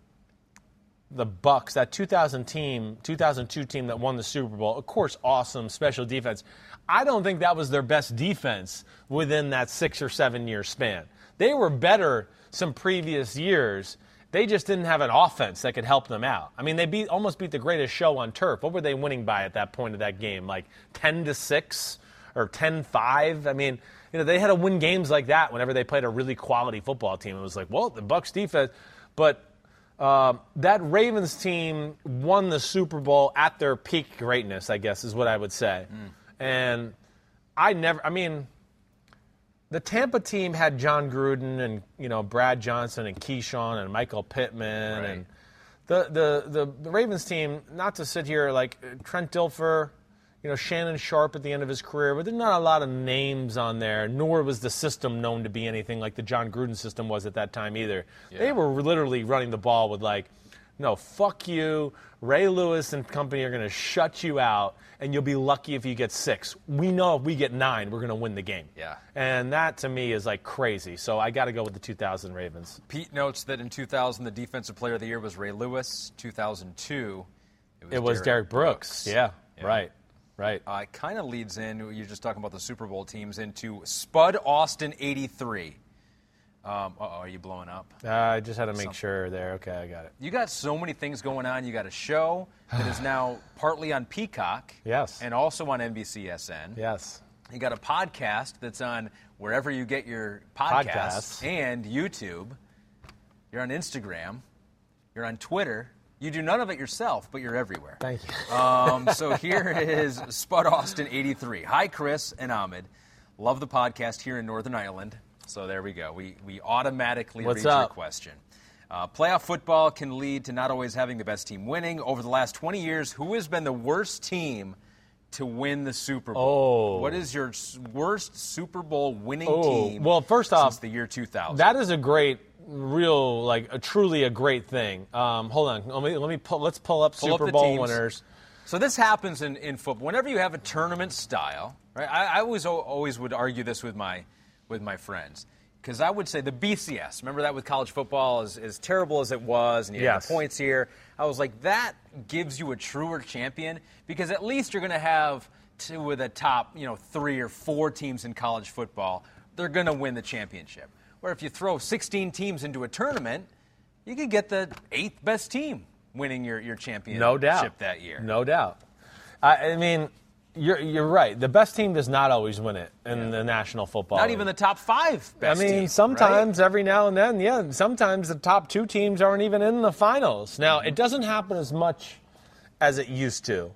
Speaker 3: the Bucs, that 2000 team, 2002 team that won the Super Bowl. Of course, awesome special defense. I don't think that was their best defense within that six or seven year span. They were better some previous years. They just didn't have an offense that could help them out. I mean, they beat almost beat the greatest show on turf. What were they winning by at that point of that game? Like 10 to 6 or 10-5? I mean, you know, they had to win games like that whenever they played a really quality football team. It was like, well, the Bucs defense, but um, that Ravens team won the Super Bowl at their peak greatness, I guess, is what I would say. And I never, I mean, the Tampa team had Jon Gruden and you know Brad Johnson and Keyshawn and Michael Pittman
Speaker 4: Right.
Speaker 3: and the, the the the Ravens team. Not to sit here like Trent Dilfer, you know Shannon Sharpe at the end of his career, but there's not a lot of names on there. Nor was the system known to be anything like the Jon Gruden system was at that time either. They were literally running the ball with like, no, fuck you. Ray Lewis and company are going to shut you out, and you'll be lucky if you get six. We know if we get nine, we're going to win the game.
Speaker 4: Yeah.
Speaker 3: And that to me is like crazy. So I got to go with the 2000 Ravens.
Speaker 4: Pete notes that in 2000, the Defensive Player of the Year was Ray Lewis. 2002, it was,
Speaker 3: It was Derrick Brooks. Yeah,
Speaker 4: Yeah.
Speaker 3: Right. Right.
Speaker 4: Uh, it kind of leads in, you're just talking about the Super Bowl teams, into Spud Austin 83. Um, uh-oh, are you blowing up?
Speaker 3: Uh, I just had to make sure there. Okay, I got it.
Speaker 4: You got so many things going on. You got a show that is now partly on Peacock.
Speaker 3: Yes.
Speaker 4: And also on NBCSN.
Speaker 3: Yes.
Speaker 4: You got a podcast that's on wherever you get your podcasts,
Speaker 3: Podcasts.
Speaker 4: and YouTube. You're on Instagram. You're on Twitter. You do none of it yourself, but you're everywhere.
Speaker 3: Thank you.
Speaker 4: Um, so here is Spud Austin 83. Hi, Chris and Ahmed. Love the podcast here in Northern Ireland. So there we go. We, we automatically
Speaker 3: What's
Speaker 4: read your question. Uh, playoff football can lead to not always having the best team winning. Over the last 20 years, who has been the worst team to win the Super Bowl?
Speaker 3: Oh.
Speaker 4: What is your worst Super Bowl winning
Speaker 3: Oh,
Speaker 4: team
Speaker 3: well, first
Speaker 4: since
Speaker 3: off,
Speaker 4: the year 2000?
Speaker 3: That is a great, real, like, a, truly a great thing. Um, hold on. Let me, let me pull, let's pull up
Speaker 4: Pull
Speaker 3: Super
Speaker 4: the
Speaker 3: Bowl
Speaker 4: teams.
Speaker 3: winners.
Speaker 4: So this happens in, in football. Whenever you have a tournament style, right? I, I always always would argue this with my with my friends because I would say the BCS. Remember that with college football, as, as terrible as it was, and you had
Speaker 3: Yes.
Speaker 4: the points here. I was like, that gives you a truer champion because at least you're going to have two of the top, you know, three or four teams in college football. They're going to win the championship. Where if you throw 16 teams into a tournament, you could get the eighth best team winning your, your championship
Speaker 3: No doubt.
Speaker 4: that year.
Speaker 3: No doubt. I, I mean, you're, you're right. The best team does not always win it in the National Football
Speaker 4: Not
Speaker 3: League.
Speaker 4: even the top five
Speaker 3: I mean,
Speaker 4: teams,
Speaker 3: sometimes
Speaker 4: right?
Speaker 3: every now and then, yeah, sometimes the top two teams aren't even in the finals. Now,
Speaker 4: Mm-hmm.
Speaker 3: it doesn't happen as much as it used to.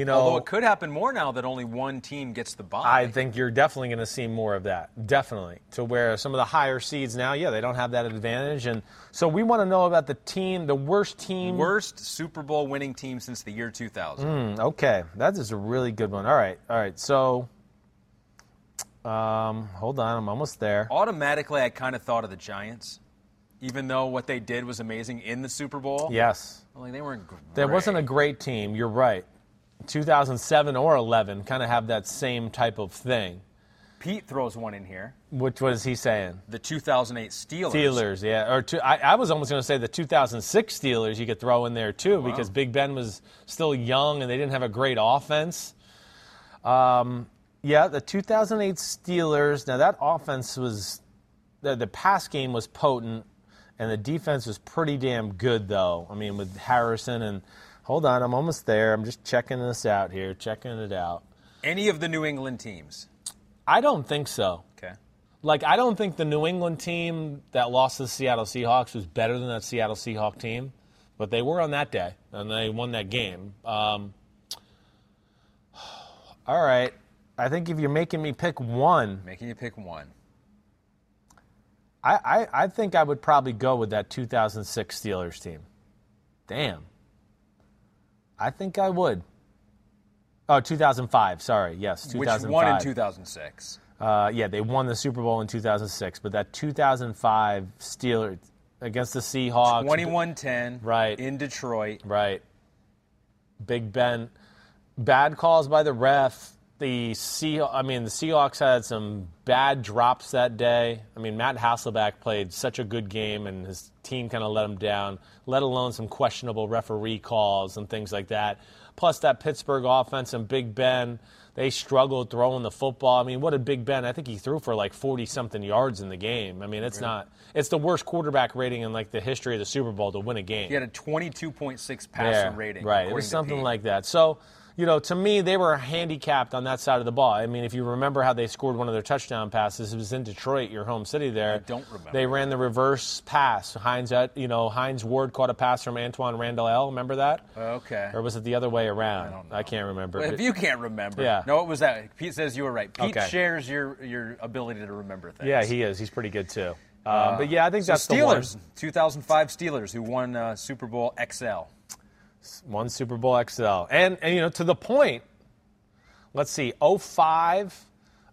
Speaker 3: You know,
Speaker 4: Although it could happen more now that only one team gets the bye.
Speaker 3: I think you're definitely going to see more of that. Definitely. To where some of the higher seeds now, yeah, they don't have that advantage. And so we want to know about the team, the worst team.
Speaker 4: Worst Super Bowl winning team since the year 2000.
Speaker 3: Okay, that is a really good one. All right, all right. So, um, hold on, I'm almost there.
Speaker 4: Automatically, I kind of thought of the Giants, even though what they did was amazing in the Super Bowl.
Speaker 3: Yes,
Speaker 4: Like, they weren't great.
Speaker 3: there wasn't a great team. You're right. 2007 or 11 kind of have that same type of thing.
Speaker 4: Pete throws one in here.
Speaker 3: Which was he saying?
Speaker 4: The 2008 Steelers.
Speaker 3: Steelers, yeah. Or two, I, I was almost going to say the 2006 Steelers you could throw in there too because Big Ben was still young and they didn't have a great offense. Um, yeah, the 2008 Steelers. Now that offense was the, the pass game was potent and the defense was pretty damn good though. I mean with Harrison and hold on, I'm almost there. I'm just checking this out here, checking it out.
Speaker 4: Any of the New England teams.
Speaker 3: I don't think so.
Speaker 4: Okay.
Speaker 3: Like, I don't think the New England team that lost to the Seattle Seahawks was better than that Seattle Seahawk team, but they were on that day and they won that game. Um, all right. I think if you're making me pick one,
Speaker 4: Making you pick one.
Speaker 3: I, I, I think I would probably go with that 2006 Steelers team. Damn. I think I would. Oh, 2005. Sorry. Yes, 2005.
Speaker 4: Which won in 2006.
Speaker 3: Uh, yeah, they won the Super Bowl in 2006, but that 2005 Steelers against the Seahawks.
Speaker 4: 21-10.
Speaker 3: Right.
Speaker 4: In Detroit.
Speaker 3: Right. Big Ben. Bad calls by the ref. The Sea, I mean, the Seahawks had some bad drops that day. I mean, Matt Hasselbeck played such a good game, and his team kind of let him down. Let alone some questionable referee calls and things like that. Plus, that Pittsburgh offense and Big Ben, they struggled throwing the football. I mean, what did Big Ben? I think he threw for like forty something yards in the game. I mean, it's not. It's the worst quarterback rating in like the history of the Super Bowl to win a game.
Speaker 4: He had a 22.6 passer
Speaker 3: Yeah,
Speaker 4: rating.
Speaker 3: Right. It was something like that. So, you know, to me, they were handicapped on that side of the ball. I mean, if you remember how they scored one of their touchdown passes, it was in Detroit, your home city there.
Speaker 4: I don't remember.
Speaker 3: They ran the reverse pass. Hines, uh, you know, Hines Ward caught a pass from Antwaan Randle El. Remember that?
Speaker 4: Okay.
Speaker 3: Or was it the other way around? I,
Speaker 4: don't know.
Speaker 3: can't remember.
Speaker 4: Well, if you can't remember.
Speaker 3: Yeah.
Speaker 4: No, it was that. Pete says you were right. Pete
Speaker 3: Okay.
Speaker 4: shares your, your ability to remember things.
Speaker 3: yeah, he is. He's pretty good too. Uh, but yeah, I think
Speaker 4: So
Speaker 3: that's
Speaker 4: Steelers,
Speaker 3: the Steelers,
Speaker 4: 2005 Steelers, who won uh, Super Bowl XL.
Speaker 3: One Super Bowl XL. And, and you know, to the point, let's see, 05.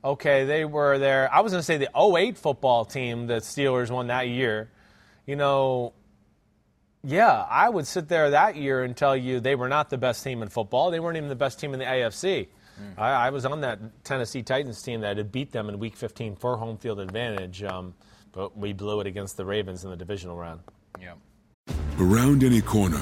Speaker 3: Okay, they were there. I was going to say the 08 football team that Steelers won that year. You know, yeah, I would sit there that year and tell you they were not the best team in football. They weren't even the best team in the AFC. I, I was on that Tennessee Titans team that had beat them in Week 15 for home field advantage, um, but we blew it against the Ravens in the divisional round.
Speaker 4: Yeah.
Speaker 5: Around any corner,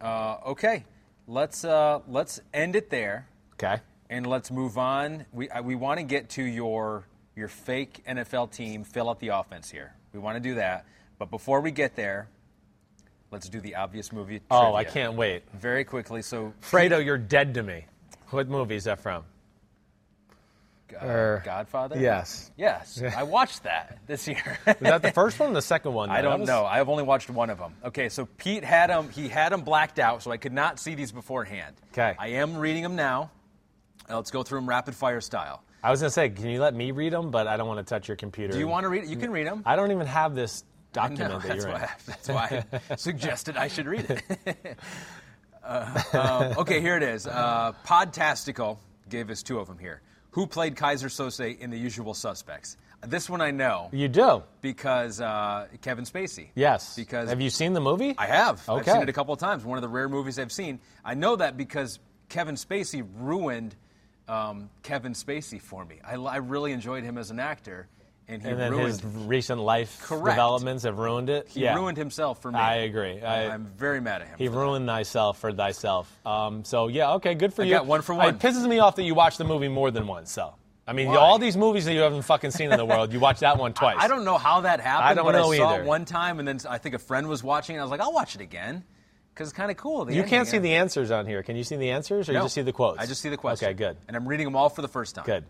Speaker 4: Uh, okay. Let's uh, let's end it there,
Speaker 3: Okay?
Speaker 4: and let's move on. We uh, we want to get to your your fake NFL team. Fill out the offense here. We want to do that, but before we get there, Let's do the obvious movie.
Speaker 3: Oh, I can't wait.
Speaker 4: Very quickly. So,
Speaker 3: Fredo, you're dead to me. What movie is that from?
Speaker 4: Uh,
Speaker 3: Er,
Speaker 4: Godfather.
Speaker 3: Yes.
Speaker 4: Yes, I watched that this year.
Speaker 3: Was that the first one or the second one?
Speaker 4: I don't
Speaker 3: was-
Speaker 4: know. I've only watched one of them. Okay, so Pete had them. He had them blacked out, so I could not see these beforehand.
Speaker 3: Okay.
Speaker 4: I am reading them now. Uh, Let's go through them rapid fire style.
Speaker 3: I was gonna say, can you let me read them? But I don't want to touch your computer.
Speaker 4: Do you want to read it? You can read them.
Speaker 3: I don't even have this document that
Speaker 4: that's
Speaker 3: you're
Speaker 4: why,
Speaker 3: in.
Speaker 4: I, that's why I suggested I should read it. uh, um, okay, here it is. Uh, Podtastical gave us two of them here. Who played Keyser Söze in The Usual Suspects? This one I know
Speaker 3: You do.
Speaker 4: because uh, Kevin Spacey.
Speaker 3: Yes.
Speaker 4: Because
Speaker 3: have you seen the movie?
Speaker 4: I have. I've seen it a couple of times. One of the rare movies I've seen. I know that because Kevin Spacey ruined um, Kevin Spacey for me. I, I really enjoyed him as an actor, and he
Speaker 3: and then
Speaker 4: ruined.
Speaker 3: his recent life
Speaker 4: Correct.
Speaker 3: developments have ruined it.
Speaker 4: he
Speaker 3: yeah.
Speaker 4: ruined himself for me.
Speaker 3: I agree. I-
Speaker 4: am very mad at him.
Speaker 3: He
Speaker 4: for that.
Speaker 3: ruined thyself for thyself. Um, so yeah, okay, good for
Speaker 4: I
Speaker 3: you.
Speaker 4: got one for one.
Speaker 3: It pisses me off that you watch the movie more than once. So I mean,
Speaker 4: Why?
Speaker 3: all these movies that you haven't fucking seen in the world, you watch that one twice.
Speaker 4: I don't know how that happened.
Speaker 3: I don't
Speaker 4: but
Speaker 3: know
Speaker 4: I saw
Speaker 3: either.
Speaker 4: it one time, and then I think a friend was watching, and I was like, I'll watch it again because it's kind of cool.
Speaker 3: You can't see the answers on here. Can you see the answers, or you just see the quotes?
Speaker 4: I just see the question.
Speaker 3: Okay, good.
Speaker 4: And I'm reading them all for the first time.
Speaker 3: Good.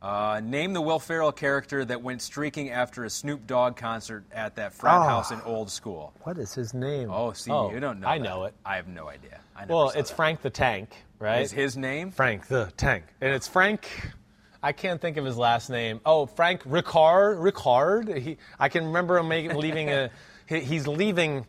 Speaker 4: Uh, name the Will Ferrell character that went streaking after a Snoop Dogg concert at that frat
Speaker 3: Oh.
Speaker 4: house in Old School.
Speaker 3: What is his name?
Speaker 4: Oh, see, you don't know.
Speaker 3: I
Speaker 4: that.
Speaker 3: know it.
Speaker 4: I have no idea. I never
Speaker 3: Well, it's
Speaker 4: that.
Speaker 3: Frank the Tank, right?
Speaker 4: Is his name?
Speaker 3: Frank the Tank, and it's Frank. I can't think of his last name. Oh, Frank Ricard. Ricard. He, I can remember him making, leaving a. he- He's leaving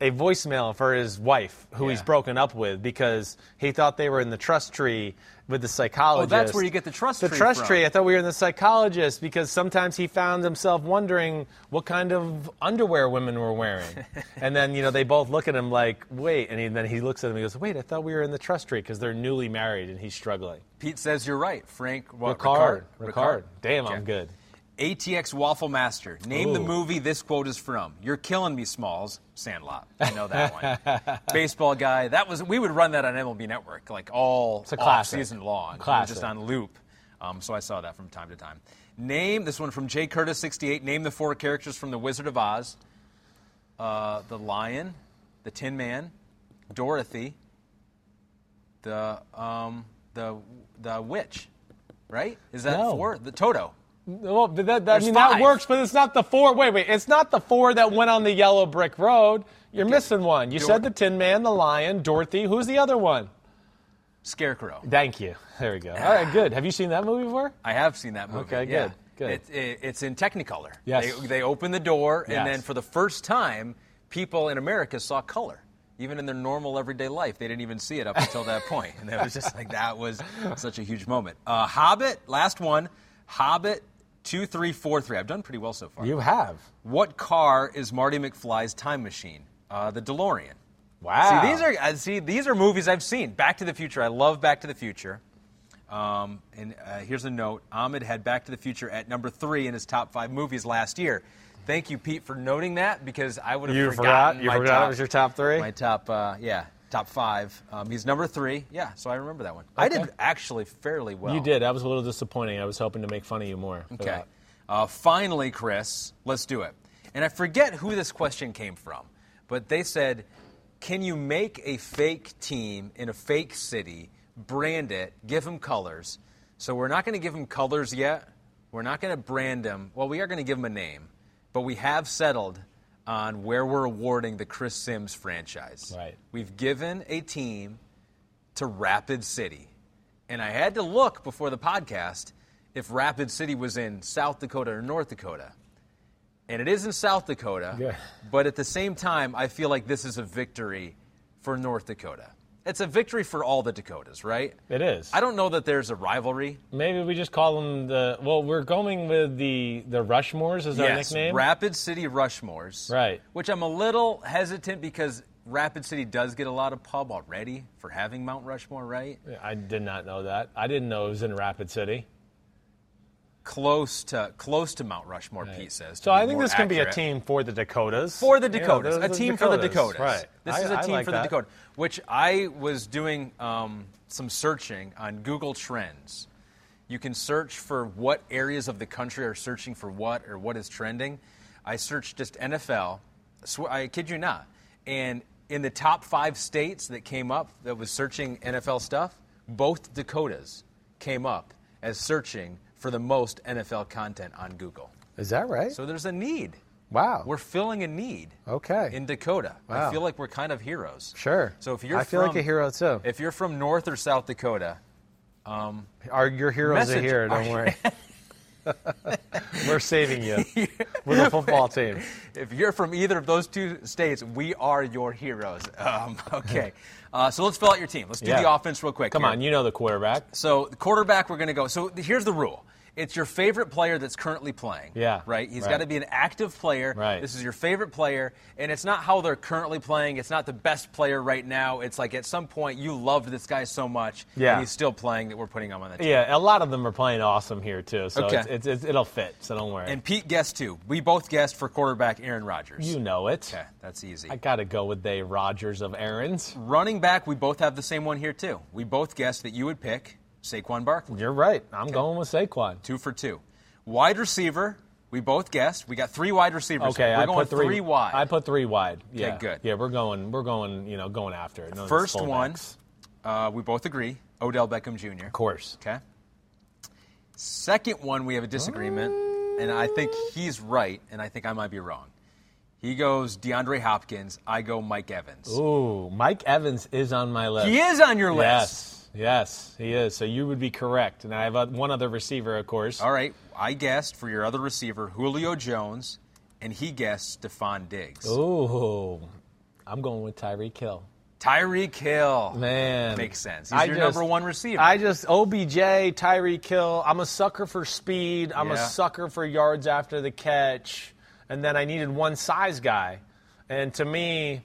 Speaker 3: a voicemail for his wife, who he's broken up with, because he thought they were in the trust tree with the psychologist.
Speaker 4: Oh, that's where you get the trust
Speaker 3: the
Speaker 4: tree
Speaker 3: trust
Speaker 4: from.
Speaker 3: tree. I thought we were in the psychologist because sometimes he found himself wondering what kind of underwear women were wearing, and then you know they both look at him like, wait, and he, then he looks at him and he goes, wait, I thought we were in the trust tree because they're newly married and he's struggling.
Speaker 4: Pete says you're right. Frank what,
Speaker 3: Ricard.
Speaker 4: Ricard.
Speaker 3: Ricard. Damn. I'm good.
Speaker 4: ATX Waffle Master. Name the movie this quote is from. You're killing me, Smalls. Sandlot. I know that one. Baseball guy. That was we would run that on MLB Network like all
Speaker 3: a
Speaker 4: off
Speaker 3: classic.
Speaker 4: season long.
Speaker 3: Classic.
Speaker 4: just on loop. Um, so I saw that from time to time. Name this one from Jay Curtis 68. Name the four characters from The Wizard of Oz. Uh, the Lion, the Tin Man, Dorothy, the um, the the witch. Right? Is that
Speaker 3: No.
Speaker 4: four? The Toto.
Speaker 3: Well, but that, that, I mean, that works, but it's not the four. Wait, wait. It's not the four that went on the yellow brick road. You're missing one. You
Speaker 4: Dor-
Speaker 3: said the Tin Man, the Lion, Dorothy. Who's the other one?
Speaker 4: Scarecrow.
Speaker 3: Thank you. There we go. All right, good. Have you seen that movie before?
Speaker 4: I have seen that movie.
Speaker 3: Okay,
Speaker 4: yeah.
Speaker 3: good, good.
Speaker 4: It, it, it's in Technicolor.
Speaker 3: Yes.
Speaker 4: They, they open the door,
Speaker 3: Yes.
Speaker 4: and then for the first time, people in America saw color. Even in their normal everyday life, they didn't even see it up until that point. And it was just like, that was such a huge moment. Uh, Hobbit, last one. Hobbit 2343. I've done pretty well so far.
Speaker 3: You have.
Speaker 4: What car is Marty McFly's time machine? Uh, the DeLorean.
Speaker 3: Wow.
Speaker 4: See, these are uh, see these are movies I've seen. Back to the Future. I love Back to the Future. Um, and uh, here's a note: Ahmed had Back to the Future at number three in his top five movies last year. Thank you, Pete, for noting that because I would have
Speaker 3: You
Speaker 4: forgotten
Speaker 3: forgot? You
Speaker 4: my
Speaker 3: forgot
Speaker 4: top,
Speaker 3: it was your top three?
Speaker 4: My top, uh, yeah, top five. Um, he's number three. Yeah, so I remember that one. I did actually fairly well.
Speaker 3: You did. That was a little disappointing. I was hoping to make fun of you more.
Speaker 4: Okay. Uh, finally, Chris, let's do it. And I forget who this question came from, but they said, "Can you make a fake team in a fake city, brand it, give them colors?" So we're not going to give them colors yet. We're not going to brand them. Well, we are going to give them a name, but we have settled on where we're awarding the Chris Sims franchise.
Speaker 3: Right.
Speaker 4: We've given a team to Rapid City. And I had to look before the podcast if Rapid City was in South Dakota or North Dakota. And it is in South Dakota.
Speaker 3: Yeah.
Speaker 4: But at the same time, I feel like this is a victory for North Dakota. It's a victory for all the Dakotas, right?
Speaker 3: It is.
Speaker 4: I don't know that there's a rivalry.
Speaker 3: Maybe we just call them the. Well, we're going with the the Rushmores as our
Speaker 4: yes,
Speaker 3: nickname.
Speaker 4: Rapid City Rushmores.
Speaker 3: Right.
Speaker 4: Which I'm a little hesitant because Rapid City does get a lot of pub already for having Mount Rushmore, right?
Speaker 3: I did not know that. I didn't know it was in Rapid City.
Speaker 4: Close to close to Mount Rushmore, Pete says.
Speaker 3: So I think this can be a team for the Dakotas.
Speaker 4: for the Dakotas,
Speaker 3: the-
Speaker 4: a team for the Dakotas.
Speaker 3: Right.
Speaker 4: This
Speaker 3: I-
Speaker 4: is a
Speaker 3: I
Speaker 4: team
Speaker 3: like
Speaker 4: for
Speaker 3: that.
Speaker 4: the Dakota. Which I was doing um, some searching on Google Trends. You can search for what areas of the country are searching for what or what is trending. I searched just NFL. I kid you not. And in the top five states that came up that was searching NFL stuff, both Dakotas came up as searching for the most NFL content on Google.
Speaker 3: Is that right?
Speaker 4: So there's a need.
Speaker 3: wow.
Speaker 4: We're filling a need.
Speaker 3: Okay.
Speaker 4: In Dakota,
Speaker 3: Wow.
Speaker 4: I feel like we're kind of heroes.
Speaker 3: sure.
Speaker 4: So if you're
Speaker 3: I feel like a hero too.
Speaker 4: If you're from North or South Dakota,
Speaker 3: Our, your heroes are here. Don't worry. We're saving you with a football team.
Speaker 4: if you're from either of those two states, we are your heroes. Um, okay. Uh, so let's fill out your team. Let's do
Speaker 3: Yeah.
Speaker 4: the offense real quick.
Speaker 3: Come
Speaker 4: here.
Speaker 3: on, you know the quarterback.
Speaker 4: So the quarterback, we're going to go. So here's the rule. It's your favorite player that's currently playing.
Speaker 3: Yeah,
Speaker 4: Right? He's
Speaker 3: right.
Speaker 4: got to be an active player.
Speaker 3: Right.
Speaker 4: This is your favorite player. And it's not how they're currently playing. It's not the best player right now. It's like at some point you loved this guy so much.
Speaker 3: Yeah.
Speaker 4: And he's still playing that we're putting him on the team.
Speaker 3: Yeah, a lot of them are playing awesome here too. So
Speaker 4: Okay.
Speaker 3: it's, it's, it's, it'll fit. So don't worry.
Speaker 4: And Pete guessed too. We both guessed for quarterback Aaron Rodgers.
Speaker 3: you know it.
Speaker 4: Okay, that's easy.
Speaker 3: I got to go with the Rodgers of Aaron's.
Speaker 4: Running back, we both have the same one here too. We both guessed that you would pick Saquon Barkley.
Speaker 3: You're right. I'm going with Saquon.
Speaker 4: Two for two. Wide receiver, we both guessed. We got three wide receivers.
Speaker 3: Okay,
Speaker 4: we're
Speaker 3: I
Speaker 4: going
Speaker 3: put three,
Speaker 4: three wide.
Speaker 3: I put three wide. Yeah,
Speaker 4: good.
Speaker 3: Yeah, we're going. We're going. You know, going after it. No,
Speaker 4: First one, uh, we both agree. Odell Beckham Jr.
Speaker 3: of course.
Speaker 4: Okay. Second one, we have a disagreement, and I think he's right, and I think I might be wrong. He goes DeAndre Hopkins. I go Mike Evans.
Speaker 3: Ooh, Mike Evans is on my list.
Speaker 4: He is on your list.
Speaker 3: Yes, yes, he is. So you would be correct. And I have one other receiver, of course.
Speaker 4: All right. I guessed for your other receiver, Julio Jones, and he guessed Stefon Diggs.
Speaker 3: Oh, I'm going with Tyreek Hill.
Speaker 4: Tyreek Hill.
Speaker 3: Man,
Speaker 4: Makes sense. He's
Speaker 3: I
Speaker 4: your
Speaker 3: just-
Speaker 4: number one receiver.
Speaker 3: I just OBJ, Tyreek Hill. I'm a sucker for speed. I'm a sucker for yards after the catch. And then I needed one size guy. And to me,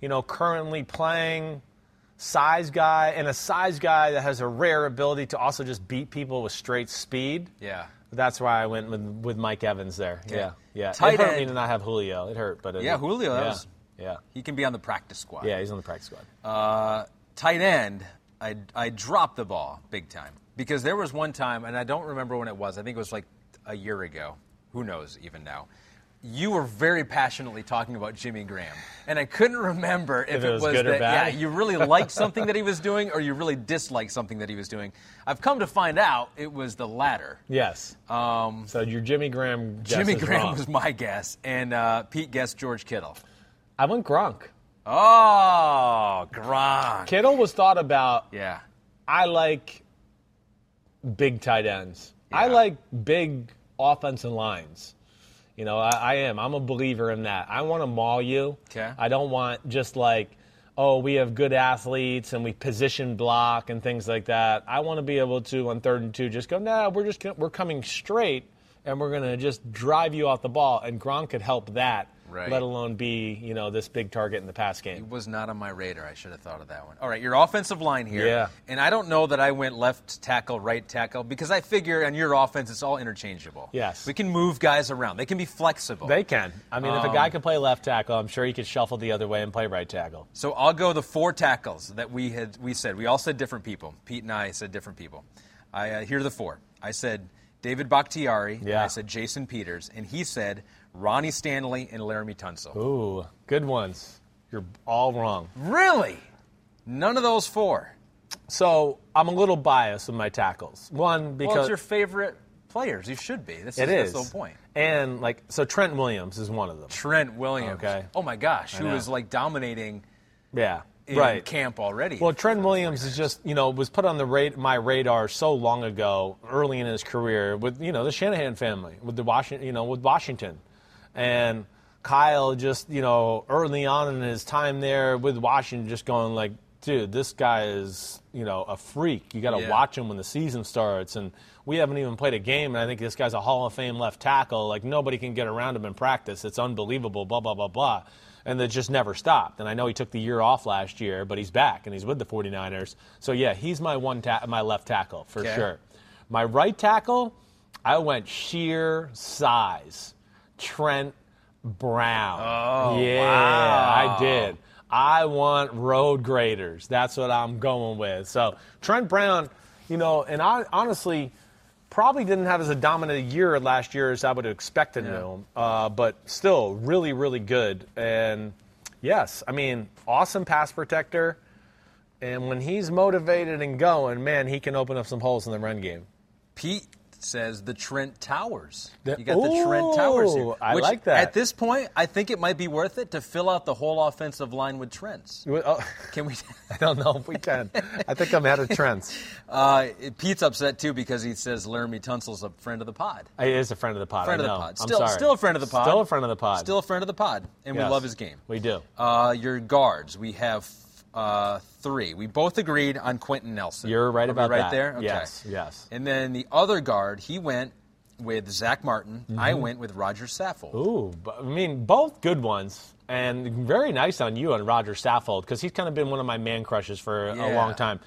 Speaker 3: you know, currently playing size guy and a size guy that has a rare ability to also just beat people with straight speed.
Speaker 4: yeah.
Speaker 3: That's why I went with, with Mike Evans there. Yeah, yeah.
Speaker 4: Tight
Speaker 3: it hurt me to not have Julio. It hurt, but it,
Speaker 4: Yeah, Julio,
Speaker 3: Yeah,
Speaker 4: was-
Speaker 3: yeah,
Speaker 4: He can be on the practice squad.
Speaker 3: yeah. He's on the practice squad.
Speaker 4: Uh, tight end, I, I dropped the ball big time because there was one time, and I don't remember when it was. I think it was like a year ago. Who knows even now? You were very passionately talking about Jimmy Graham, and I couldn't remember if,
Speaker 3: If it was good or
Speaker 4: that
Speaker 3: bad?
Speaker 4: yeah you really liked something that he was doing or you really disliked something that he was doing. I've come to find out it was the latter.
Speaker 3: yes.
Speaker 4: Um,
Speaker 3: So your Jimmy Graham. guess
Speaker 4: Jimmy Graham
Speaker 3: wrong.
Speaker 4: was my guess, and uh, Pete guessed George Kittle.
Speaker 3: I went Gronk.
Speaker 4: Oh, Gronk.
Speaker 3: Kittle was thought about.
Speaker 4: Yeah.
Speaker 3: I like big tight ends. I like big offensive lines. You know, I, I am. I'm a believer in that. I want to maul you.
Speaker 4: 'Kay.
Speaker 3: I don't want just like, oh, we have good athletes and we position block and things like that. I want to be able to on third and two just go, nah, we're just gonna, we're coming straight and we're gonna just drive you off the ball. And Gronk could help that.
Speaker 4: Right.
Speaker 3: Let alone be, you know, this big target in the pass game.
Speaker 4: It was not on my radar. I should have thought of that one. All right, your offensive line here.
Speaker 3: Yeah.
Speaker 4: And I don't know that I went left tackle, right tackle, because I figure on your offense it's all interchangeable.
Speaker 3: Yes.
Speaker 4: We can move guys around. They can be flexible.
Speaker 3: They can. I mean, if a
Speaker 4: Um,
Speaker 3: guy can play left tackle, I'm sure he could shuffle the other way and play right tackle.
Speaker 4: so I'll go the four tackles that we had. We said we all said different people. Pete and I said different people. I uh, here are the four. I said David Bakhtiari. and
Speaker 3: Yeah.
Speaker 4: I said Jason Peters, and he said Ronnie Stanley and Laremy Tunsil.
Speaker 3: Ooh, good ones. You're all wrong.
Speaker 4: Really? None of those four.
Speaker 3: So I'm a little biased with my tackles. One because
Speaker 4: well, it's your favorite players. You should be. This
Speaker 3: it
Speaker 4: is,
Speaker 3: is
Speaker 4: That's the whole point.
Speaker 3: And like, so Trent Williams is one of them.
Speaker 4: Trent Williams.
Speaker 3: Okay.
Speaker 4: Oh my gosh, who was like dominating
Speaker 3: Yeah,
Speaker 4: in
Speaker 3: right.
Speaker 4: camp already.
Speaker 3: Well, Trent Williams is just you know was put on the ra- my radar so long ago, early in his career with you know the Shanahan family with the Washington, you know with Washington, and Kyle just you know early on in his time there with Washington, just going like, dude, this guy is you know a freak. You got to
Speaker 4: Yeah.
Speaker 3: watch him when the season starts, and we haven't even played a game, and I think this guy's a Hall of Fame left tackle. Like nobody can get around him in practice. It's unbelievable. Blah blah blah blah and it just never stopped. And I know he took the year off last year, but he's back and he's with the 49ers. So yeah, he's my one ta- my left tackle for
Speaker 4: Okay.
Speaker 3: sure. My right tackle, I went sheer size. Trent Brown.
Speaker 4: Oh,
Speaker 3: yeah,
Speaker 4: wow.
Speaker 3: I did. I want road graders. That's what I'm going with. So Trent Brown, you know, and I honestly probably didn't have as a dominant year last year as I would have expected
Speaker 4: Yeah.
Speaker 3: him, uh, but still really, really good. And Yes, I mean, awesome pass protector. And when he's motivated and going, man, he can open up some holes in the run game.
Speaker 4: Pete says the Trent Towers.
Speaker 3: The-
Speaker 4: you got the Trent Towers here.
Speaker 3: I like that.
Speaker 4: At this point, I think it might be worth it to fill out the whole offensive line with Trents.
Speaker 3: Oh,
Speaker 4: Can we?
Speaker 3: I don't know if we can. I think I'm out of Trent's.
Speaker 4: Uh, Pete's upset too because he says Laremy Tunsil's a friend of the pod.
Speaker 3: He is a friend of the pod.
Speaker 4: Friend
Speaker 3: I
Speaker 4: of the
Speaker 3: know.
Speaker 4: pod.
Speaker 3: I'm
Speaker 4: Still,
Speaker 3: sorry.
Speaker 4: still a friend of the pod.
Speaker 3: Still a friend of the pod.
Speaker 4: Still a friend of the pod, and
Speaker 3: Yes.
Speaker 4: we love his game.
Speaker 3: We do.
Speaker 4: Uh, your guards, we have uh, three. We both agreed on Quenton Nelson.
Speaker 3: You're right
Speaker 4: Are
Speaker 3: about
Speaker 4: right
Speaker 3: that.
Speaker 4: there. Okay.
Speaker 3: Yes, yes.
Speaker 4: And then the other guard, he went with Zack Martin. I went with Roger Saffold.
Speaker 3: Mm-hmm. Ooh, I mean, both good ones, and very nice on you on Roger Saffold because he's kind of been one of my man crushes for a long time.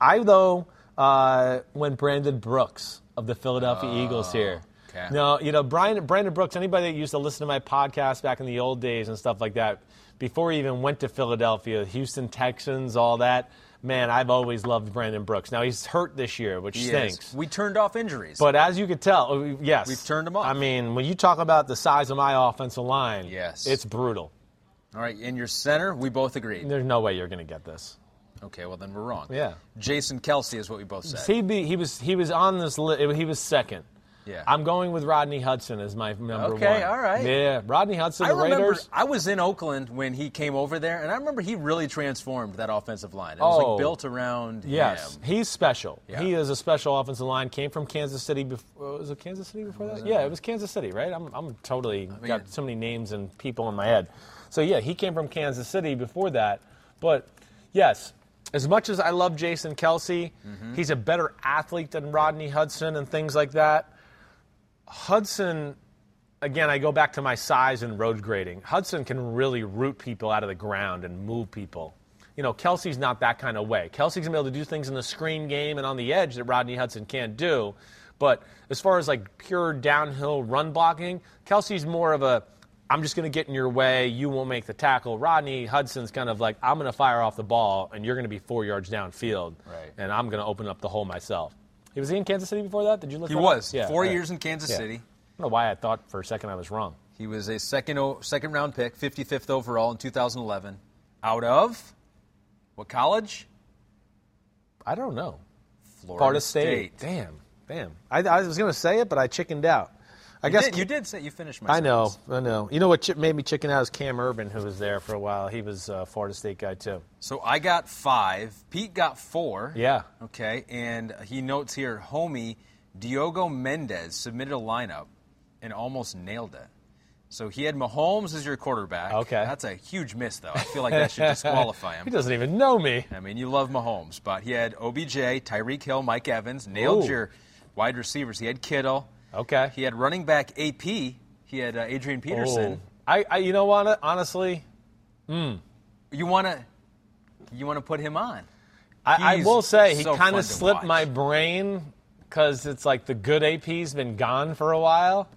Speaker 3: I though uh, went Brandon Brooks of the Philadelphia Eagles here.
Speaker 4: Oh, okay.
Speaker 3: No, you know Brian Brandon Brooks. Anybody that used to listen to my podcast back in the old days and stuff like that, before he even went to Philadelphia, Houston Texans, all that. Man, I've always loved Brandon Brooks. Now he's hurt this year, which
Speaker 4: He is.
Speaker 3: stinks.
Speaker 4: We turned off injuries.
Speaker 3: But as you could tell, oh, yes,
Speaker 4: We've turned them off.
Speaker 3: I mean, when you talk about the size of my offensive line,
Speaker 4: Yes.
Speaker 3: it's brutal.
Speaker 4: All right, in your center, we both agreed.
Speaker 3: There's no way you're going to get this.
Speaker 4: Okay, well then we're wrong.
Speaker 3: Yeah.
Speaker 4: Jason Kelce is what we both said.
Speaker 3: He be, he was he was on this list. He was second.
Speaker 4: Yeah.
Speaker 3: I'm going with Rodney Hudson as my number
Speaker 4: Okay,
Speaker 3: one.
Speaker 4: all right.
Speaker 3: Yeah, Rodney Hudson,
Speaker 4: I
Speaker 3: the
Speaker 4: remember
Speaker 3: Raiders.
Speaker 4: I was in Oakland when he came over there, and I remember he really transformed that offensive line. It was
Speaker 3: Oh.
Speaker 4: like built around
Speaker 3: Yes,
Speaker 4: him.
Speaker 3: he's special.
Speaker 4: Yeah.
Speaker 3: He is a special offensive line. Came from Kansas City. Before, was it Kansas City before that? Yeah, it was Kansas City, right? I'm, I'm totally got so many names and people in my head. So yeah, he came from Kansas City before that. But yes, as much as I love Jason Kelce,
Speaker 4: Mm-hmm.
Speaker 3: he's a better athlete than Rodney Hudson and things like that. Hudson, again, I go back to my size and road grading. Hudson can really root people out of the ground and move people. You know, Kelce's not that kind of way. Kelce's gonna be able to do things in the screen game and on the edge that Rodney Hudson can't do. But as far as like pure downhill run blocking, Kelce's more of a I'm just going to get in your way. You won't make the tackle. Rodney Hudson's kind of like, I'm going to fire off the ball, and you're going to be four yards downfield,
Speaker 4: Right.
Speaker 3: and I'm going to open up the hole myself. He was he in Kansas City before that? Did you look?
Speaker 4: He
Speaker 3: that up?
Speaker 4: was
Speaker 3: Yeah,
Speaker 4: four
Speaker 3: right.
Speaker 4: years in Kansas
Speaker 3: Yeah.
Speaker 4: City.
Speaker 3: I don't know why I thought for a second I was wrong.
Speaker 4: He was a second second round pick, 55th overall in 2011. Out of what college?
Speaker 3: I don't know.
Speaker 4: Florida,
Speaker 3: Florida State. Damn, damn. I, I was going to say it, but I chickened out. I
Speaker 4: You
Speaker 3: guess
Speaker 4: did, you did say you finished my
Speaker 3: I know,
Speaker 4: sentence.
Speaker 3: I know. You know what made me chicken out is Cam Erving, who was there for a while. He was a Florida State guy too.
Speaker 4: So I got five. Pete got four.
Speaker 3: Yeah.
Speaker 4: Okay, and he notes here, homie Diogo Mendez submitted a lineup and almost nailed it. So he had Mahomes as your quarterback.
Speaker 3: Okay.
Speaker 4: That's a huge miss, though. I feel like that should disqualify him.
Speaker 3: He doesn't even know me.
Speaker 4: I mean, you love Mahomes, but he had OBJ, Tyreek Hill, Mike Evans, nailed
Speaker 3: Ooh.
Speaker 4: your wide receivers. He had Kittle.
Speaker 3: Okay.
Speaker 4: He had running back AP. He had uh, Adrian Peterson.
Speaker 3: Oh. I, I, you know what? Honestly,
Speaker 4: You want to you want to put him on.
Speaker 3: I, I will say he
Speaker 4: so
Speaker 3: kind of slipped
Speaker 4: watch.
Speaker 3: my brain because it's like the good AP's been gone for a while.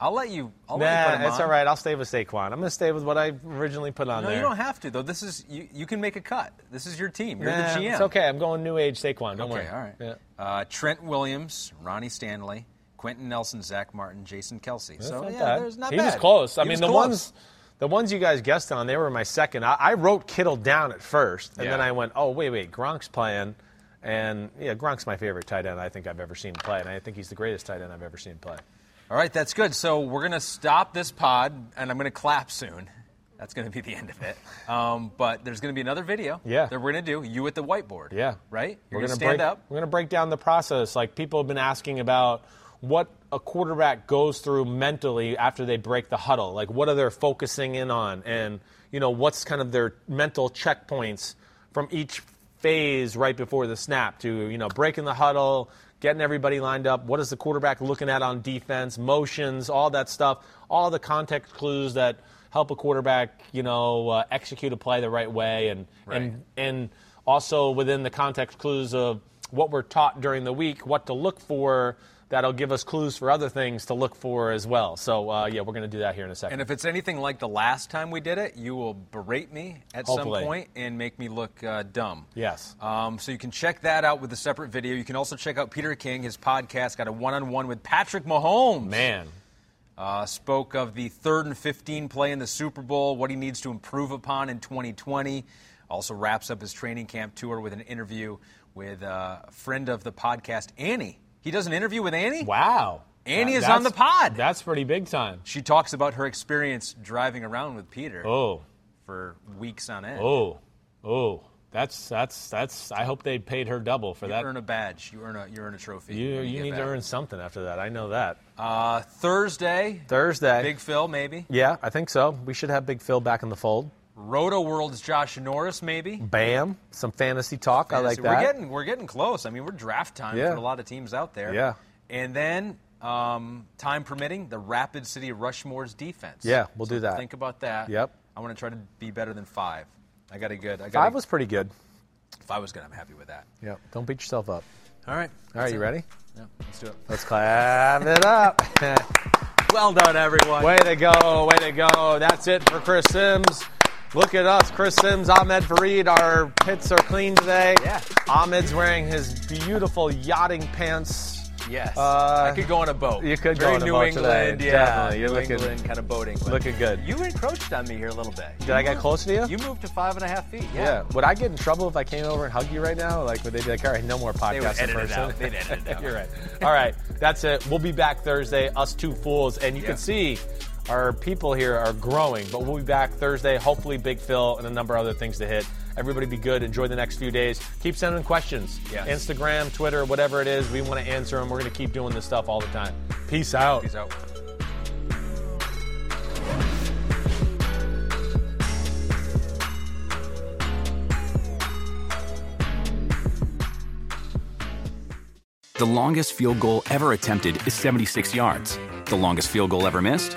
Speaker 4: I'll let you. I'll let you
Speaker 3: it's all right. I'll stay with Saquon. I'm going to stay with what I originally put on
Speaker 4: No,
Speaker 3: there.
Speaker 4: you don't have to though. This is you. You can make a cut. This is your team. You're
Speaker 3: Nah,
Speaker 4: the GM.
Speaker 3: It's okay. I'm going new age Saquon. Don't
Speaker 4: Okay,
Speaker 3: worry.
Speaker 4: all right.
Speaker 3: Yeah.
Speaker 4: Uh, Trent Williams, Ronnie Stanley, Quenton Nelson, Zack Martin, Jason Kelce.
Speaker 3: That's
Speaker 4: so
Speaker 3: not
Speaker 4: yeah,
Speaker 3: bad.
Speaker 4: there's not
Speaker 3: he
Speaker 4: bad.
Speaker 3: was close. I
Speaker 4: He
Speaker 3: mean, the
Speaker 4: close.
Speaker 3: ones, the ones you guys guessed on, they were my second. I, I wrote Kittle down at first, and then I went, oh wait, wait, Gronk's playing, and yeah, Gronk's my favorite tight end I think I've ever seen play, and I think he's the greatest tight end I've ever seen play.
Speaker 4: All right, that's good. So we're gonna stop this pod, and I'm gonna clap soon. That's gonna be the end of it. Um, but there's gonna be another video.
Speaker 3: Yeah.
Speaker 4: That we're gonna do. You at the whiteboard.
Speaker 3: Yeah.
Speaker 4: Right. You're
Speaker 3: we're
Speaker 4: gonna,
Speaker 3: break,
Speaker 4: stand up.
Speaker 3: We're going to break down the process. Like people have been asking about what a quarterback goes through mentally after they break the huddle. Like what are they focusing in on, and you know what's kind of their mental checkpoints from each phase right before the snap to you know breaking the huddle. Getting everybody lined up. What is the quarterback looking at on defense? Motions, all that stuff. All the context clues that help a quarterback, you know, uh, execute a play the right way, and and and also within the context clues of what we're taught during the week, what to look for. That'll give us clues for other things to look for as well. So uh, yeah, we're going to do that here in a second.
Speaker 4: And if it's anything like the last time we did it, you will berate me at
Speaker 3: Hopefully.
Speaker 4: some point and make me look uh, dumb.
Speaker 3: Yes.
Speaker 4: Um, so you can check that out with a separate video. You can also check out Peter King, his podcast, got a one-on-one with Patrick Mahomes.
Speaker 3: Man,
Speaker 4: Uh, spoke of the third and 15 play in the Super Bowl, what he needs to improve upon in 2020. Also wraps up his training camp tour with an interview with uh, a friend of the podcast, Annie. He does an interview with Annie.
Speaker 3: Wow.
Speaker 4: Annie is on the pod.
Speaker 3: That's pretty big time.
Speaker 4: She talks about her experience driving around with Peter
Speaker 3: Oh,
Speaker 4: for weeks on end.
Speaker 3: oh, oh. That's that's that's. I hope they paid her double for
Speaker 4: you
Speaker 3: that.
Speaker 4: You earn a badge. You earn a you earn a trophy.
Speaker 3: You you
Speaker 4: get
Speaker 3: need to earn something after that. I know that.
Speaker 4: Uh, Thursday,
Speaker 3: Thursday.
Speaker 4: Big Phil maybe.
Speaker 3: Yeah, I think so. We should have Big Phil back in the fold.
Speaker 4: Roto World's Josh Norris maybe.
Speaker 3: Bam, some fantasy talk. I like that.
Speaker 4: We're getting we're getting close. I mean, we're draft time
Speaker 3: Yeah.
Speaker 4: for a lot of teams out there.
Speaker 3: Yeah.
Speaker 4: And then, um, time permitting, the Rapid City Rushmore's defense.
Speaker 3: Yeah, we'll
Speaker 4: So
Speaker 3: do that.
Speaker 4: Think about that.
Speaker 3: Yep.
Speaker 4: I want to try to be better than five. I got a good. I got
Speaker 3: Five
Speaker 4: a,
Speaker 3: was pretty good.
Speaker 4: If I was good, I'm happy with that.
Speaker 3: Yep. Don't beat yourself up.
Speaker 4: All right.
Speaker 3: All right, you ready?
Speaker 4: Yeah. Let's do it.
Speaker 3: Let's clap it up.
Speaker 4: Well done, everyone.
Speaker 3: way to go, way to go. That's it for Chris Sims. Look at us, Chris Sims, Ahmed Fareed. Our pits are clean today.
Speaker 4: Yeah.
Speaker 3: Ahmed's wearing his beautiful yachting pants.
Speaker 4: Yes.
Speaker 3: Uh,
Speaker 4: I could go on a boat.
Speaker 3: you could go
Speaker 4: Very
Speaker 3: on a
Speaker 4: New
Speaker 3: boat
Speaker 4: England,
Speaker 3: today.
Speaker 4: yeah.
Speaker 3: Definitely. You're
Speaker 4: New
Speaker 3: looking-
Speaker 4: England kind of boating.
Speaker 3: Looking good.
Speaker 4: You encroached on me here a little bit.
Speaker 3: Did I get close to you?
Speaker 4: You moved to five and a half feet.
Speaker 3: yeah.
Speaker 4: Yeah.
Speaker 3: Would I get in trouble if I came over and hugged you right now? Like, would they be like, all right, no more
Speaker 4: They would
Speaker 3: podcasts in
Speaker 4: edit it
Speaker 3: person?
Speaker 4: out. They'd edit it out.
Speaker 3: You're right. All right, that's it. We'll be back Thursday, us two fools. And you
Speaker 4: Yeah.
Speaker 3: can see our people here are growing, but we'll be back Thursday. Hopefully, Big Phil and a number of other things to hit. Everybody be good. Enjoy the next few days. Keep sending questions.
Speaker 4: Yes.
Speaker 3: Instagram, Twitter, whatever it is. We want to answer them. We're going to keep doing this stuff all the time. Peace out.
Speaker 4: Peace out.
Speaker 6: The longest field goal ever attempted is 76 yards. The longest field goal ever missed?